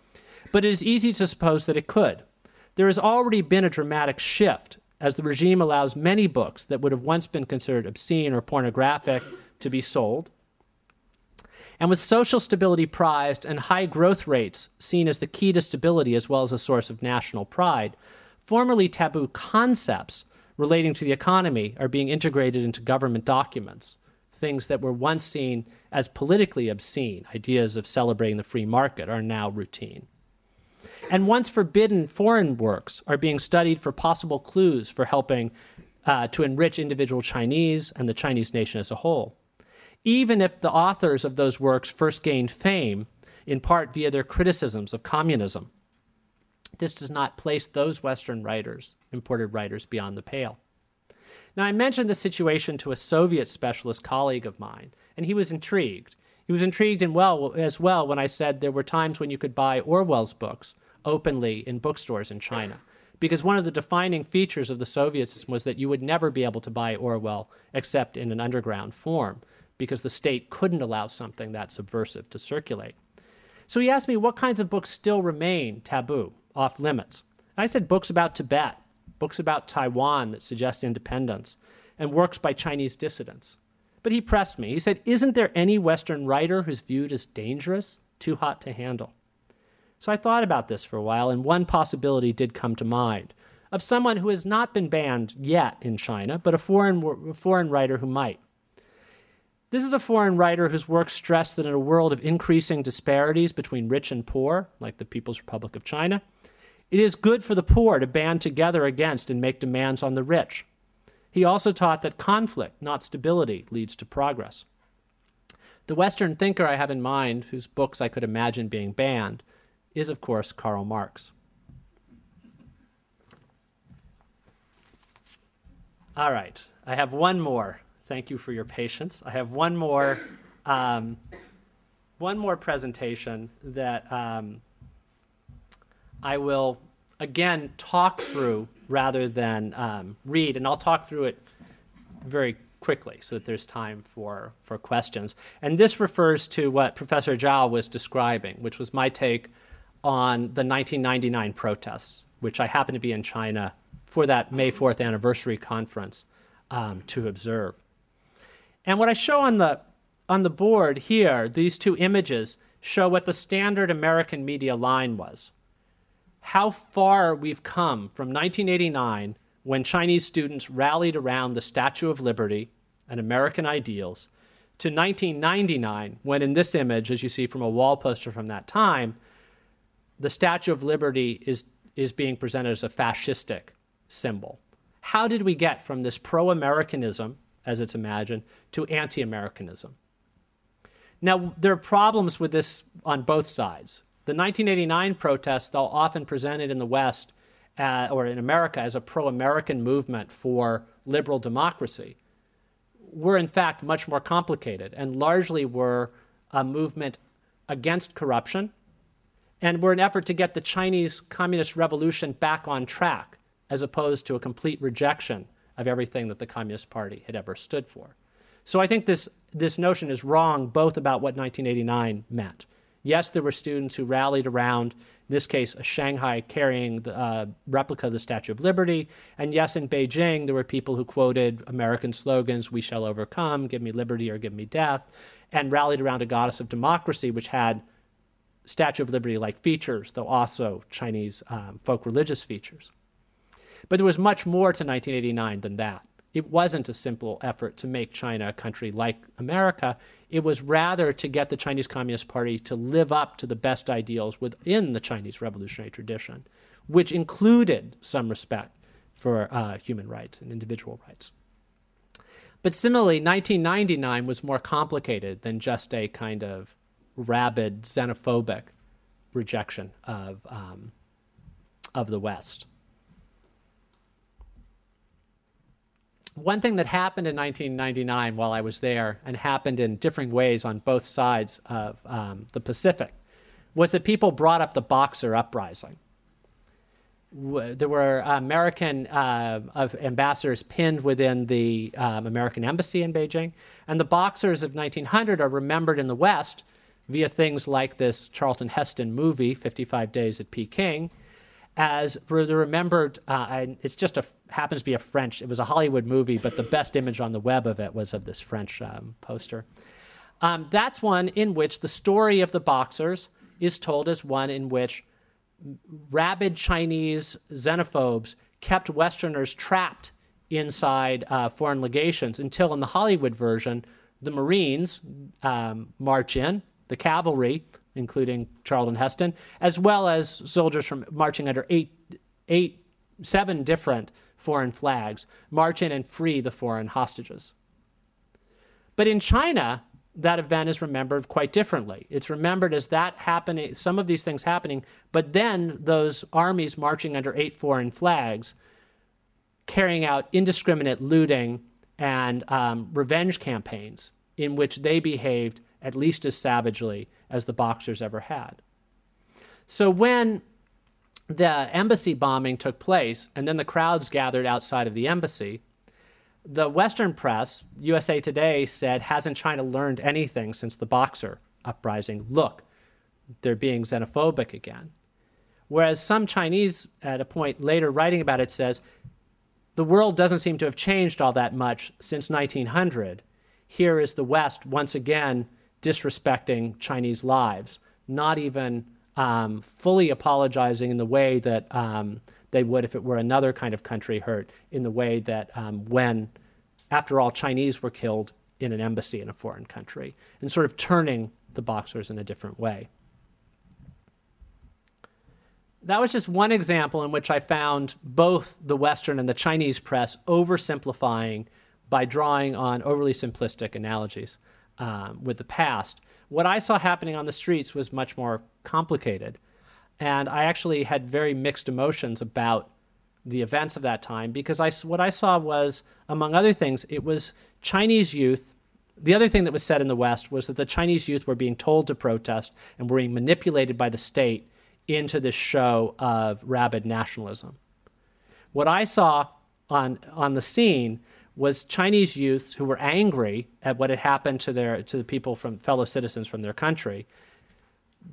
but it is easy to suppose that it could. There has already been a dramatic shift as the regime allows many books that would have once been considered obscene or pornographic to be sold. And with social stability prized and high growth rates seen as the key to stability as well as a source of national pride, formerly taboo concepts relating to the economy are being integrated into government documents. Things that were once seen as politically obscene, ideas of celebrating the free market, are now routine and once forbidden foreign works are being studied for possible clues for helping uh, to enrich individual Chinese and the Chinese nation as a whole. Even if the authors of those works first gained fame, in part via their criticisms of communism, this does not place those Western writers, imported writers, beyond the pale. Now, I mentioned the situation to a Soviet specialist colleague of mine, and he was intrigued. He was intrigued and well as well when I said there were times when you could buy Orwell's books openly in bookstores in China. Because one of the defining features of the Soviet system was that you would never be able to buy Orwell except in an underground form, because the state couldn't allow something that subversive to circulate. So he asked me what kinds of books still remain taboo, off limits. I said books about Tibet, books about Taiwan that suggest independence, and works by Chinese dissidents. But he pressed me. He said, Isn't there any Western writer who's viewed as dangerous, too hot to handle? So I thought about this for a while, and one possibility did come to mind of someone who has not been banned yet in China, but a foreign, foreign writer who might. This is a foreign writer whose work stressed that in a world of increasing disparities between rich and poor, like the People's Republic of China, it is good for the poor to band together against and make demands on the rich. He also taught that conflict, not stability, leads to progress. The Western thinker I have in mind, whose books I could imagine being banned, is, of course, Karl Marx. All right, I have one more. Thank you for your patience. I have one more, um, one more presentation that um, I will again talk through rather than um, read, and I'll talk through it very quickly so that there's time for, for questions. And this refers to what Professor Zhao was describing, which was my take on the 1999 protests, which I happened to be in China for that May 4th anniversary conference um, to observe. And what I show on the, on the board here, these two images, show what the standard American media line was. How far we've come from 1989, when Chinese students rallied around the Statue of Liberty and American ideals, to 1999, when in this image, as you see from a wall poster from that time, the Statue of Liberty is, is being presented as a fascistic symbol. How did we get from this pro Americanism, as it's imagined, to anti Americanism? Now, there are problems with this on both sides. The 1989 protests, though often presented in the West uh, or in America as a pro American movement for liberal democracy, were in fact much more complicated and largely were a movement against corruption and were an effort to get the Chinese Communist Revolution back on track, as opposed to a complete rejection of everything that the Communist Party had ever stood for. So I think this, this notion is wrong both about what 1989 meant. Yes, there were students who rallied around, in this case, a Shanghai carrying the uh, replica of the Statue of Liberty. And yes, in Beijing, there were people who quoted American slogans, We shall overcome, give me liberty or give me death, and rallied around a goddess of democracy, which had Statue of Liberty like features, though also Chinese um, folk religious features. But there was much more to 1989 than that. It wasn't a simple effort to make China a country like America. It was rather to get the Chinese Communist Party to live up to the best ideals within the Chinese revolutionary tradition, which included some respect for uh, human rights and individual rights. But similarly, 1999 was more complicated than just a kind of rabid xenophobic rejection of, um, of the West. One thing that happened in 1999 while I was there, and happened in different ways on both sides of um, the Pacific, was that people brought up the Boxer Uprising. There were American uh, ambassadors pinned within the um, American embassy in Beijing, and the Boxers of 1900 are remembered in the West via things like this Charlton Heston movie, 55 Days at Peking, as for the remembered, uh, it's just a happens to be a French. It was a Hollywood movie, but the best image on the web of it was of this French um, poster. Um, that's one in which the story of the boxers is told as one in which rabid Chinese xenophobes kept Westerners trapped inside uh, foreign legations until, in the Hollywood version, the Marines um, march in the cavalry, including Charlton Heston, as well as soldiers from marching under eight, eight, seven different foreign flags, march in and free the foreign hostages. But in China, that event is remembered quite differently. It's remembered as that happening, some of these things happening, but then those armies marching under eight foreign flags carrying out indiscriminate looting and um, revenge campaigns in which they behaved at least as savagely as the Boxers ever had. So when the embassy bombing took place and then the crowds gathered outside of the embassy, the Western press, USA Today, said, Hasn't China learned anything since the Boxer uprising? Look, they're being xenophobic again. Whereas some Chinese, at a point later writing about it, says, the world doesn't seem to have changed all that much since 1900. Here is the West once again disrespecting Chinese lives, not even um, fully apologizing in the way that um, they would if it were another kind of country hurt, in the way that um, when, after all, Chinese were killed in an embassy in a foreign country, and sort of turning the Boxers in a different way. That was just one example in which I found both the Western and the Chinese press oversimplifying by drawing on overly simplistic analogies um, with the past. What I saw happening on the streets was much more complicated. And I actually had very mixed emotions about the events of that time because I, what I saw was, among other things, it was Chinese youth. The other thing that was said in the West was that the Chinese youth were being told to protest and were being manipulated by the state into this show of rabid nationalism. What I saw on, on the scene was Chinese youths who were angry at what had happened to, their, to the people from fellow citizens from their country,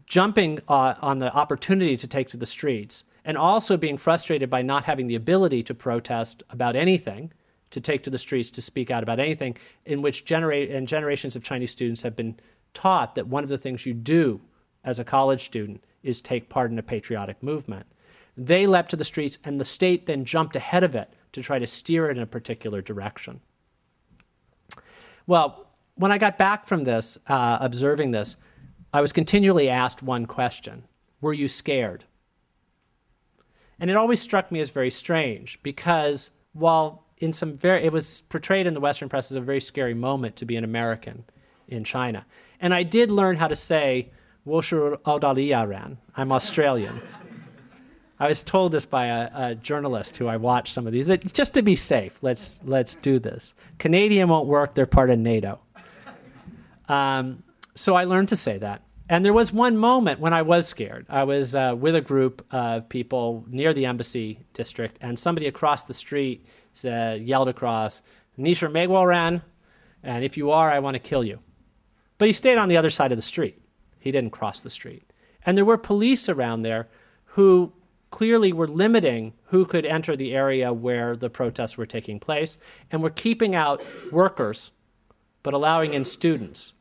jumping uh, on the opportunity to take to the streets, and also being frustrated by not having the ability to protest about anything, to take to the streets to speak out about anything, in which genera- and generations of Chinese students have been taught that one of the things you do as a college student is take part in a patriotic movement. They leapt to the streets, and the state then jumped ahead of it to try to steer it in a particular direction. Well, when I got back from this, uh, observing this, I was continually asked one question Were you scared? And it always struck me as very strange because while in some very, it was portrayed in the Western press as a very scary moment to be an American in China. And I did learn how to say, Woshur Odaliyaran, I'm Australian. I was told this by a, a, journalist who I watched some of these. That just to be safe, let's let's do this. Canadian won't work; they're part of NATO. Um, so I learned to say that. And there was one moment when I was scared. I was uh, with a group of people near the embassy district, and somebody across the street said, yelled across, "Nisha Megwaran," and if you are, I want to kill you. But he stayed on the other side of the street. He didn't cross the street. And there were police around there who clearly we were limiting who could enter the area where the protests were taking place and were keeping out workers but allowing in students,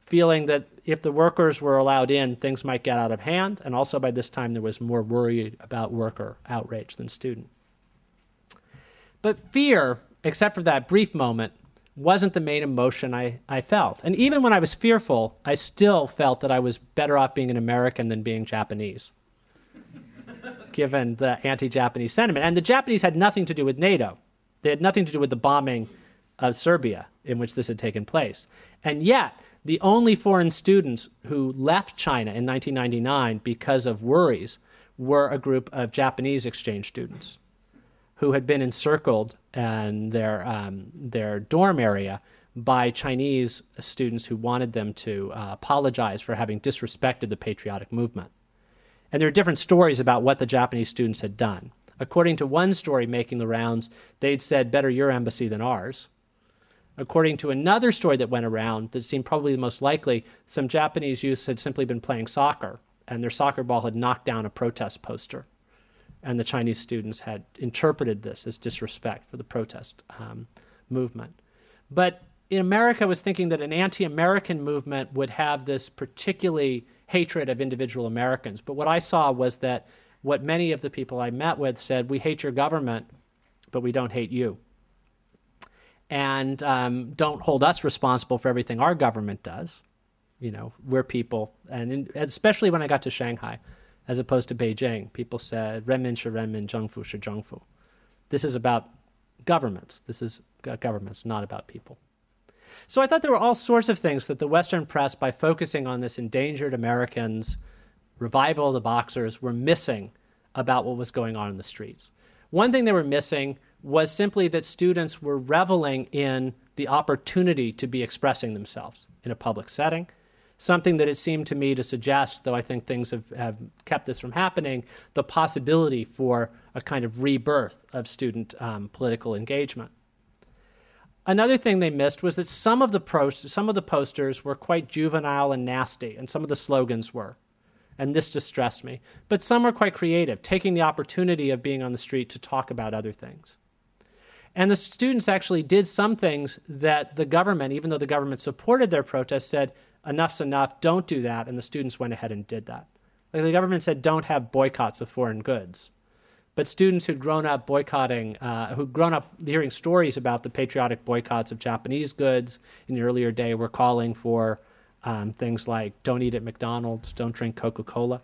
feeling that if the workers were allowed in, things might get out of hand. And also by this time, there was more worry about worker outrage than student. But fear, except for that brief moment, wasn't the main emotion I, I felt. And even when I was fearful, I still felt that I was better off being an American than being Japanese, given the anti Japanese sentiment. And the Japanese had nothing to do with NATO, they had nothing to do with the bombing of Serbia in which this had taken place. And yet, the only foreign students who left China in 1999 because of worries were a group of Japanese exchange students who had been encircled in their, um, their dorm area by Chinese students who wanted them to uh, apologize for having disrespected the patriotic movement. And there are different stories about what the Japanese students had done. According to one story making the rounds, they'd said, Better your embassy than ours. According to another story that went around, that seemed probably the most likely, some Japanese youths had simply been playing soccer, and their soccer ball had knocked down a protest poster and the Chinese students had interpreted this as disrespect for the protest um, movement. But in America, was thinking that an anti American movement would have this particularly hatred of individual Americans. But what I saw was that what many of the people I met with said, We hate your government, but we don't hate you. And um, don't hold us responsible for everything our government does. You know, we're people. And in, especially when I got to Shanghai, as opposed to Beijing. People said renmin shi renmin, zhengfu shi zhengfu. This is about governments. This is governments, not about people. So I thought there were all sorts of things that the Western press, by focusing on this endangered Americans, revival of the Boxers, were missing about what was going on in the streets. One thing they were missing was simply that students were reveling in the opportunity to be expressing themselves in a public setting. Something that it seemed to me to suggest, though I think things have, have kept this from happening, the possibility for a kind of rebirth of student um, political engagement. Another thing they missed was that some of the some of the posters were quite juvenile and nasty, and some of the slogans were. And this distressed me. But some were quite creative, taking the opportunity of being on the street to talk about other things. And the students actually did some things that the government, even though the government supported their protest, said, enough's enough, don't do that. And the students went ahead and did that. Like the government said, don't have boycotts of foreign goods. But students who'd grown up boycotting, uh, who'd grown up hearing stories about the patriotic boycotts of Japanese goods in the earlier day, were calling for um, things like don't eat at McDonald's, don't drink Coca Cola.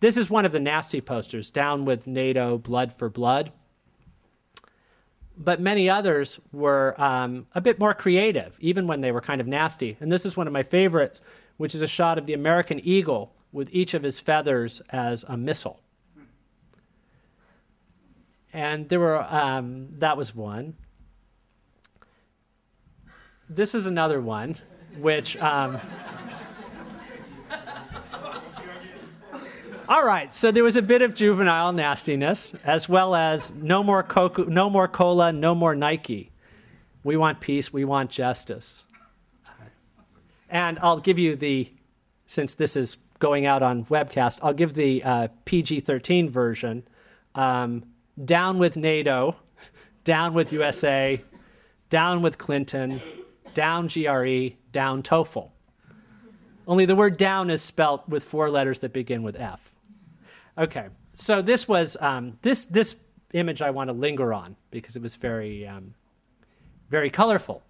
This is one of the nasty posters, down with NATO, blood for blood. But many others were um, a bit more creative, even when they were kind of nasty. And this is one of my favorites, which is a shot of the American eagle with each of his feathers as a missile and there were um, that was one. This is another one, which. Um, all right, so there was a bit of juvenile nastiness, as well as no more Coca, no more cola, no more Nike. We want peace. We want justice. And I'll give you the, since this is going out on webcast, I'll give the uh, PG-13 version. Um, down with NATO, down with USA, down with Clinton, down GRE, down TOEFL. Only the word down is spelt with four letters that begin with F. Okay, so this was um, this this image I want to linger on because it was very um, very colorful.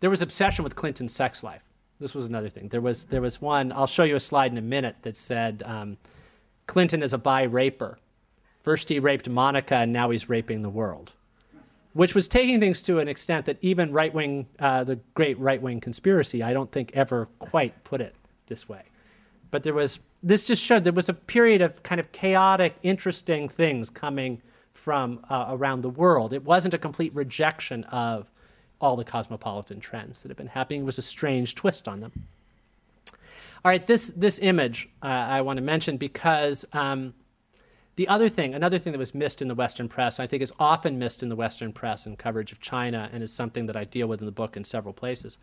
There was obsession with Clinton's sex life. This was another thing. There was there was one. I'll show you a slide in a minute that said um, Clinton is a bi raper. First, he raped Monica, and now he's raping the world. Which was taking things to an extent that even right wing, uh, the great right wing conspiracy, I don't think ever quite put it this way. But there was, this just showed there was a period of kind of chaotic, interesting things coming from uh, around the world. It wasn't a complete rejection of all the cosmopolitan trends that had been happening, it was a strange twist on them. All right, this, this image uh, I want to mention because um, the other thing, another thing that was missed in the Western press, I think is often missed in the Western press and coverage of China, and is something that I deal with in the book in several places,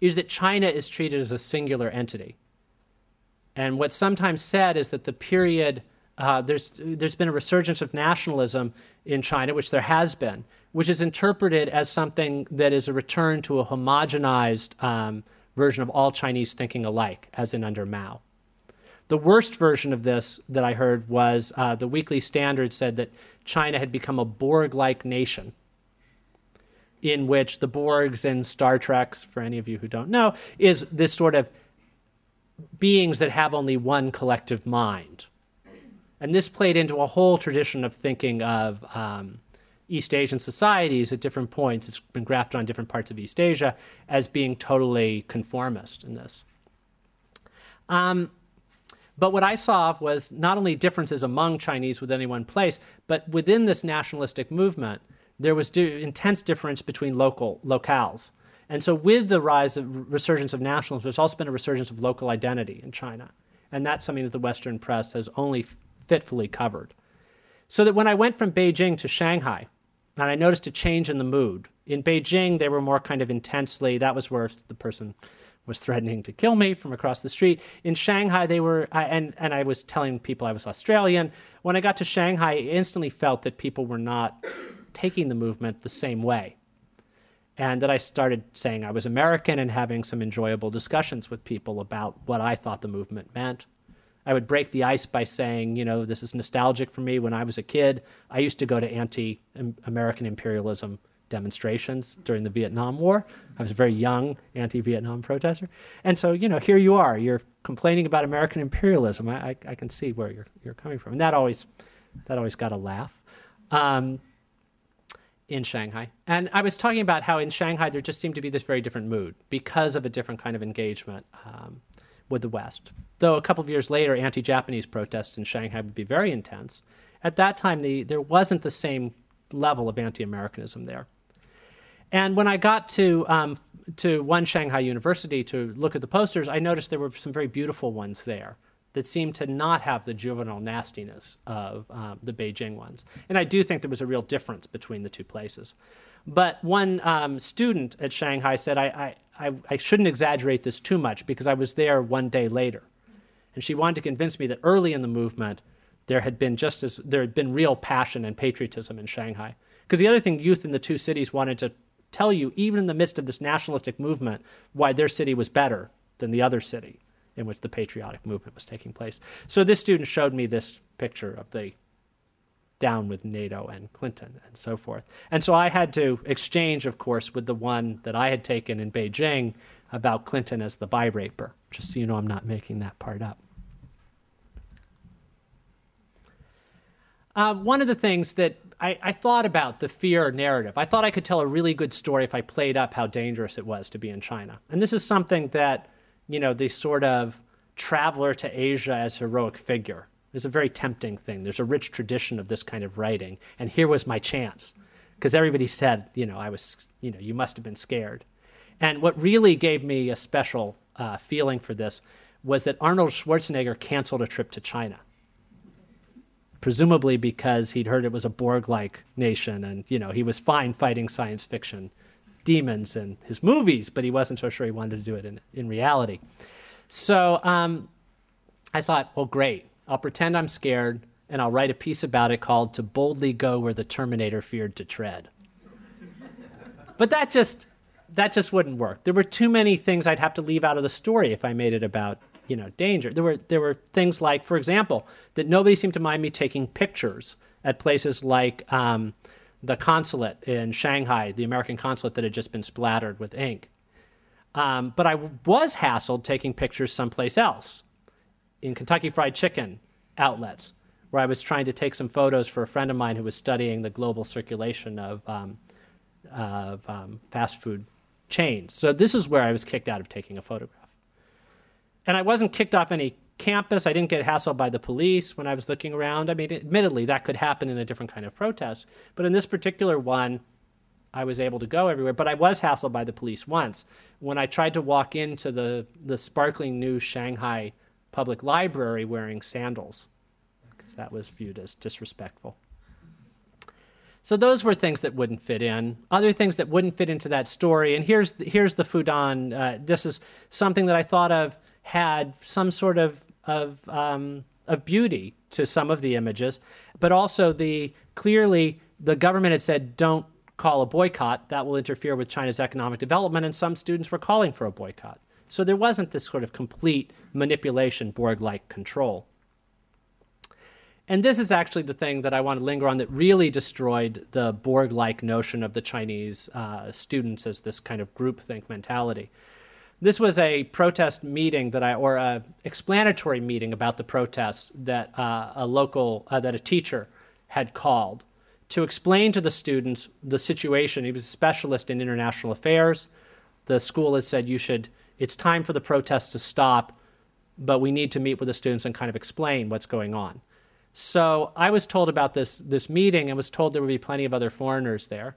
is that China is treated as a singular entity. And what's sometimes said is that the period, uh, there's, there's been a resurgence of nationalism in China, which there has been, which is interpreted as something that is a return to a homogenized um, version of all Chinese thinking alike, as in under Mao. The worst version of this that I heard was uh, the Weekly Standard said that China had become a Borg like nation, in which the Borgs in Star Treks, for any of you who don't know, is this sort of beings that have only one collective mind. And this played into a whole tradition of thinking of um, East Asian societies at different points. It's been grafted on different parts of East Asia as being totally conformist in this. Um, but what I saw was not only differences among Chinese within any one place, but within this nationalistic movement, there was intense difference between local locales. And so, with the rise of resurgence of nationalism, there's also been a resurgence of local identity in China. And that's something that the Western press has only fitfully covered. So that when I went from Beijing to Shanghai, and I noticed a change in the mood. In Beijing, they were more kind of intensely, that was where the person was threatening to kill me from across the street. In Shanghai, they were, and, and I was telling people I was Australian. When I got to Shanghai, I instantly felt that people were not taking the movement the same way. And that I started saying I was American and having some enjoyable discussions with people about what I thought the movement meant. I would break the ice by saying, you know, this is nostalgic for me. When I was a kid, I used to go to anti American imperialism demonstrations during the Vietnam War. I was a very young anti Vietnam protester. And so, you know, here you are, you're complaining about American imperialism. I, I, I, can see where you're, you're coming from. And that always, that always got a laugh um, in Shanghai. And I was talking about how in Shanghai there just seemed to be this very different mood because of a different kind of engagement um, with the West. Though a couple of years later, anti Japanese protests in Shanghai would be very intense. At that time, the, there wasn't the same level of anti-Americanism there. And when I got to um, to one Shanghai university to look at the posters, I noticed there were some very beautiful ones there that seemed to not have the juvenile nastiness of um, the Beijing ones. And I do think there was a real difference between the two places. But one um, student at Shanghai said, I, I, I, shouldn't exaggerate this too much because I was there one day later. And she wanted to convince me that early in the movement, there had been just as there had been real passion and patriotism in Shanghai. Because the other thing youth in the two cities wanted to tell you, even in the midst of this nationalistic movement, why their city was better than the other city in which the patriotic movement was taking place. So this student showed me this picture of the down with NATO and Clinton and so forth. And so I had to exchange, of course, with the one that I had taken in Beijing about Clinton as the bi raper, just so you know I'm not making that part up. Uh, one of the things that I, I, thought about the fear narrative. I thought I could tell a really good story if I played up how dangerous it was to be in China. And this is something that, you know, the sort of traveler to Asia as heroic figure is a very tempting thing. There's a rich tradition of this kind of writing. And here was my chance. Because everybody said, you know, I was, you know, you must have been scared. And what really gave me a special uh, feeling for this was that Arnold Schwarzenegger canceled a trip to China presumably because he'd heard it was a Borg-like nation, and you know he was fine fighting science fiction demons in his movies, but he wasn't so sure he wanted to do it in in reality. So um, I thought, well, great. I'll pretend I'm scared, and I'll write a piece about it called "To Boldly Go Where the Terminator Feared to Tread." but that just that just wouldn't work. There were too many things I'd have to leave out of the story if I made it about you know danger. There were there were things like, for example, that nobody seemed to mind me taking pictures at places like um, the consulate in Shanghai, the American consulate that had just been splattered with ink. Um, but I was hassled taking pictures someplace else, in Kentucky Fried Chicken outlets, where I was trying to take some photos for a friend of mine who was studying the global circulation of, um, of um, fast food chains. So this is where I was kicked out of taking a photograph. And I wasn't kicked off any campus. I didn't get hassled by the police when I was looking around. I mean, admittedly, that could happen in a different kind of protest. But in this particular one, I was able to go everywhere. But I was hassled by the police once when I tried to walk into the, the sparkling new Shanghai Public Library wearing sandals, because that was viewed as disrespectful. So those were things that wouldn't fit in. Other things that wouldn't fit into that story, and here's the, here's the Fudan. Uh, this is something that I thought of had some sort of of um, of beauty to some of the images, but also the clearly the government had said don't call a boycott that will interfere with China's economic development, and some students were calling for a boycott. So there wasn't this sort of complete manipulation, Borg-like control. And this is actually the thing that I want to linger on that really destroyed the Borg like notion of the Chinese uh, students as this kind of groupthink mentality. This was a protest meeting that I, or a explanatory meeting about the protests that uh, a local, uh, that a teacher had called to explain to the students the situation. He was a specialist in international affairs. The school has said you should, it's time for the protests to stop, but we need to meet with the students and kind of explain what's going on. So I was told about this, this meeting and was told there would be plenty of other foreigners there.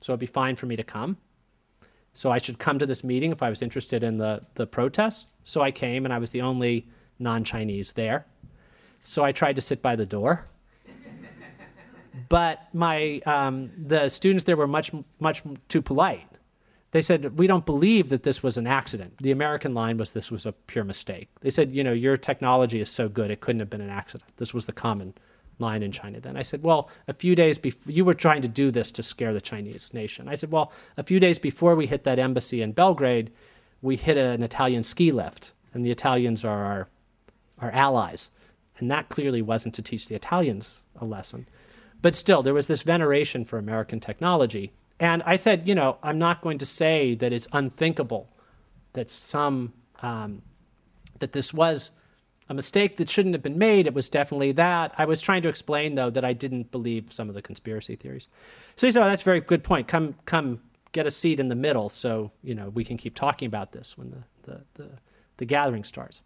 So it'd be fine for me to come. So I should come to this meeting if I was interested in the, the protest. So I came and I was the only non Chinese there. So I tried to sit by the door. but my, um, the students there were much, much too polite. They said, We don't believe that this was an accident. The American line was this was a pure mistake. They said, You know, your technology is so good, it couldn't have been an accident. This was the common line in China then. I said, well, a few days before, you were trying to do this to scare the Chinese nation. I said, well, a few days before we hit that embassy in Belgrade, we hit an Italian ski lift, and the Italians are our, our allies. And that clearly wasn't to teach the Italians a lesson. But still, there was this veneration for American technology. And I said, you know, I'm not going to say that it's unthinkable that some, um, that this was a mistake that shouldn't have been made. It was definitely that. I was trying to explain, though, that I didn't believe some of the conspiracy theories. So he said, oh, that's a very good point. Come, come get a seat in the middle so, you know, we can keep talking about this when the, the, the, the gathering starts.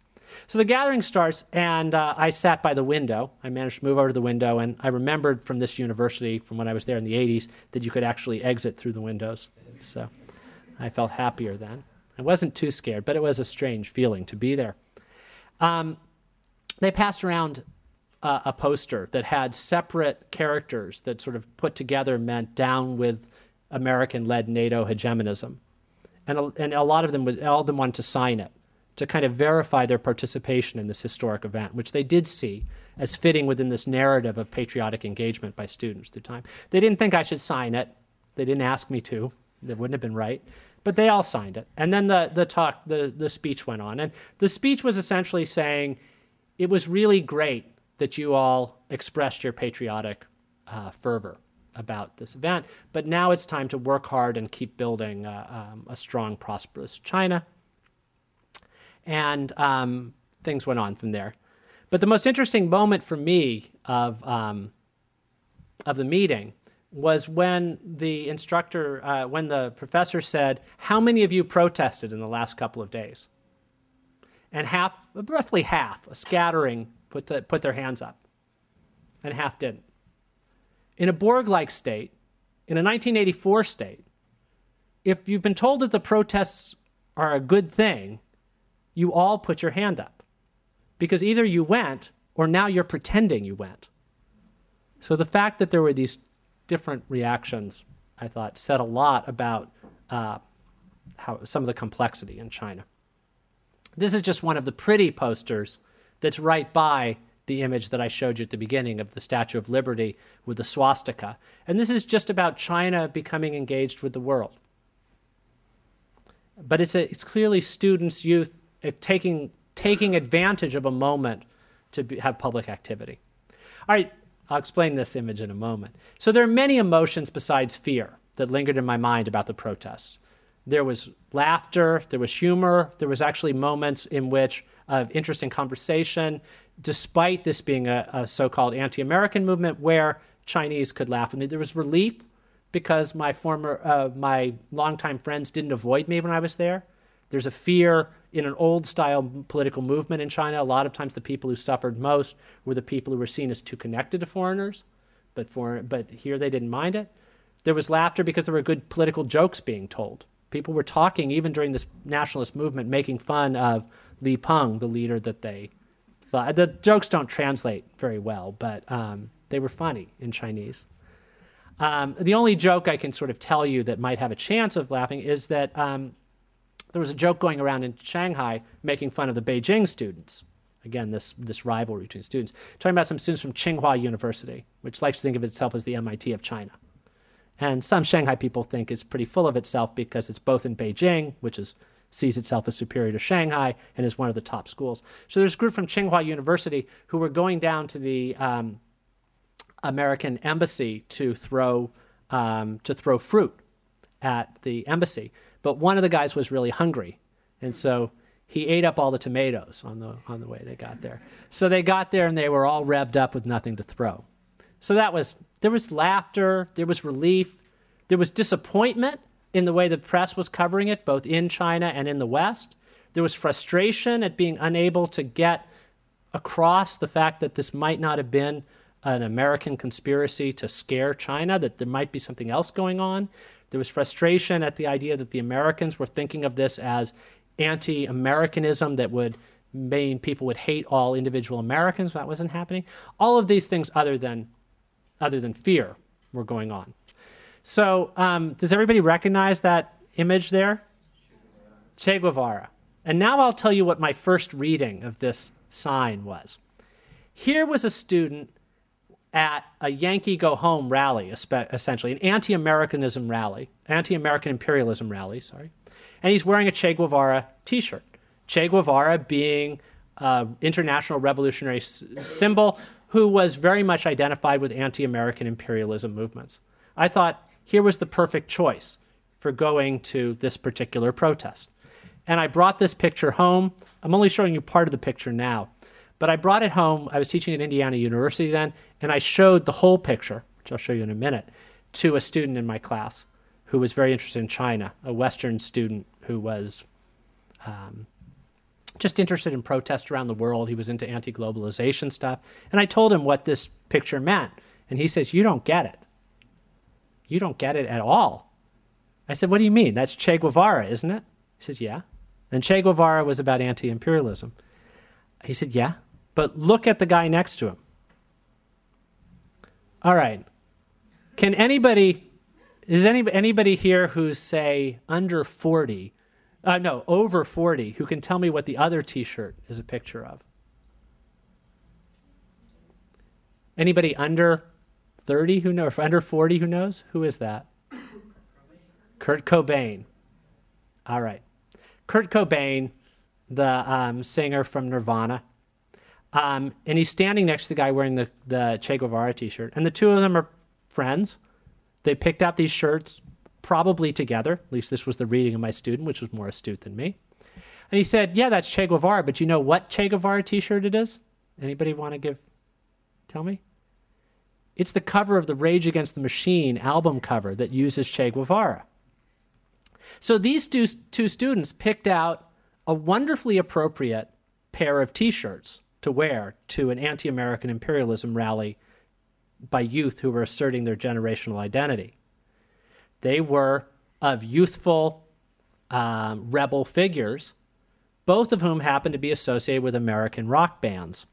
So the gathering starts, and uh, I sat by the window. I managed to move over to the window, and I remembered from this university, from when I was there in the 80s, that you could actually exit through the windows. So I felt happier then. I wasn't too scared, but it was a strange feeling to be there. Um, they passed around uh, a poster that had separate characters that sort of put together meant down with American led NATO hegemonism. And a, and a lot of them, would, all of them wanted to sign it to kind of verify their participation in this historic event, which they did see as fitting within this narrative of patriotic engagement by students through time. They didn't think I should sign it. They didn't ask me to. That wouldn't have been right. But they all signed it. And then the, the talk, the, the speech went on. And the speech was essentially saying it was really great that you all expressed your patriotic uh, fervor about this event. But now it's time to work hard and keep building uh, um, a strong, prosperous China and um, things went on from there. But the most interesting moment for me of, um, of the meeting was when the instructor, uh, when the professor said, How many of you protested in the last couple of days? And half, roughly half, a scattering, put, the, put their hands up, and half didn't. In a Borg like state, in a 1984 state, if you've been told that the protests are a good thing, you all put your hand up. Because either you went or now you're pretending you went. So the fact that there were these different reactions, I thought, said a lot about uh, how some of the complexity in China. This is just one of the pretty posters that's right by the image that I showed you at the beginning of the Statue of Liberty with the swastika. And this is just about China becoming engaged with the world. But it's, a, it's clearly students, youth, eh, taking, taking advantage of a moment to be, have public activity. All right, I'll explain this image in a moment. So there are many emotions besides fear that lingered in my mind about the protests. There was laughter, there was humor, there was actually moments in which of interesting conversation, despite this being a, a so-called anti-American movement where Chinese could laugh at me. There was relief because my former, uh, my longtime friends didn't avoid me when I was there. There's a fear in an old style political movement in China. A lot of times the people who suffered most were the people who were seen as too connected to foreigners, but, for, but here they didn't mind it. There was laughter because there were good political jokes being told. People were talking, even during this nationalist movement, making fun of Li Peng, the leader that they thought. The jokes don't translate very well, but um, they were funny in Chinese. Um, the only joke I can sort of tell you that might have a chance of laughing is that um, there was a joke going around in Shanghai making fun of the Beijing students. Again, this, this rivalry between students. Talking about some students from Tsinghua University, which likes to think of itself as the MIT of China. And some Shanghai people think it's pretty full of itself because it's both in Beijing, which is sees itself as superior to Shanghai and is one of the top schools. So there's a group from Tsinghua University who were going down to the um, American embassy to throw um, to throw fruit at the embassy. But one of the guys was really hungry, and so he ate up all the tomatoes on the on the way they got there. So they got there and they were all revved up with nothing to throw. So that was there was laughter, there was relief, there was disappointment in the way the press was covering it, both in China and in the West. There was frustration at being unable to get across the fact that this might not have been an American conspiracy to scare China, that there might be something else going on. There was frustration at the idea that the Americans were thinking of this as anti Americanism that would mean people would hate all individual Americans. That wasn't happening. All of these things, other than, other than fear, were going on. So, um, does everybody recognize that image there? Che Guevara. And now I'll tell you what my first reading of this sign was. Here was a student at a Yankee Go Home rally, essentially, an anti Americanism rally, anti American imperialism rally, sorry. And he's wearing a Che Guevara t shirt. Che Guevara being an international revolutionary symbol who was very much identified with anti American imperialism movements. I thought here was the perfect choice for going to this particular protest. And I brought this picture home. I'm only showing you part of the picture now. But I brought it home. I was teaching at Indiana University then, and I showed the whole picture, which I'll show you in a minute, to a student in my class who was very interested in China, a Western student who was um, just interested in protest around the world. He was into anti globalization stuff. And I told him what this picture meant. And he says, You don't get it. You don't get it at all. I said, What do you mean? That's Che Guevara, isn't it? He says, Yeah. And Che Guevara was about anti imperialism. He said, Yeah. But look at the guy next to him. All right. Can anybody, is any, anybody here who's, say, under 40, uh, no, over 40, who can tell me what the other t shirt is a picture of? Anybody under 30 who knows, under 40 who knows? Who is that? Kurt Cobain. All right. Kurt Cobain, the um, singer from Nirvana. Um, and he's standing next to the guy wearing the, the Che Guevara t shirt. And the two of them are friends. They picked out these shirts probably together. At least this was the reading of my student, which was more astute than me. And he said, Yeah, that's Che Guevara, but you know what Che Guevara t shirt it is? Anybody want to give? Tell me? It's the cover of the Rage Against the Machine album cover that uses Che Guevara. So these two, two students picked out a wonderfully appropriate pair of t shirts to wear to an anti American imperialism rally by youth who were asserting their generational identity. They were of youthful um, rebel figures, both of whom happened to be associated with American rock bands.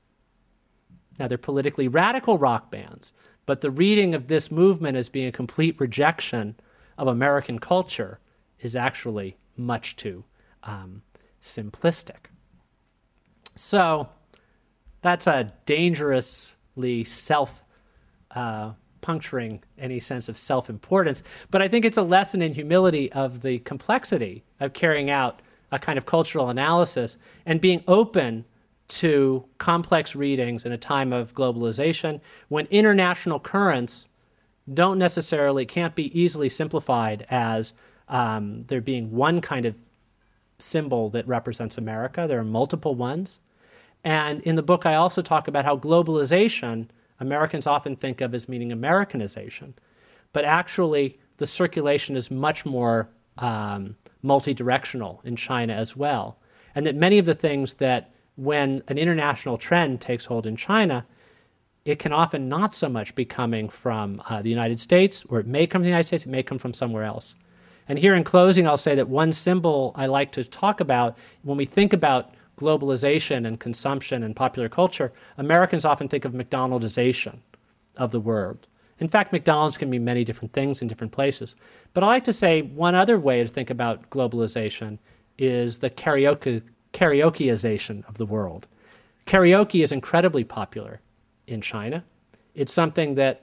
Now, they're politically radical rock bands, but the reading of this movement as being a complete rejection of American culture is actually much too um, simplistic. So that's a dangerously self uh, puncturing any sense of self importance. But I think it's a lesson in humility of the complexity of carrying out a kind of cultural analysis and being open to complex readings in a time of globalization when international currents don't necessarily can't be easily simplified as um, there being one kind of symbol that represents America. There are multiple ones. And in the book, I also talk about how globalization, Americans often think of as meaning Americanization, but actually the circulation is much more um, multi-directional in China as well. And that many of the things that when an international trend takes hold in China, it can often not so much be coming from uh, the United States, or it may come from the United States, it may come from somewhere else. And here in closing, I'll say that one symbol I like to talk about when we think about globalization and consumption and popular culture, Americans often think of McDonaldization of the world. In fact, McDonald's can mean many different things in different places. But I like to say one other way to think about globalization is the karaoke, karaokeization of the world. Karaoke is incredibly popular in China. It's something that,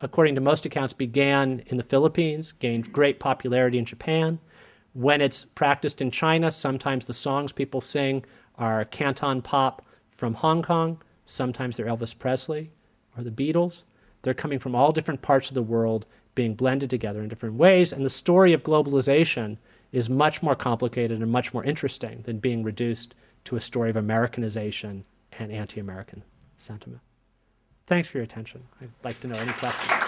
according to most accounts, began in the Philippines, gained great popularity in Japan. When it's practiced in China, sometimes the songs people sing are canton pop from Hong Kong, sometimes they're Elvis Presley or the Beatles. They're coming from all different parts of the world, being blended together in different ways, and the story of globalization is much more complicated and much more interesting than being reduced to a story of Americanization and anti American sentiment. Thanks for your attention. I'd like to know any questions.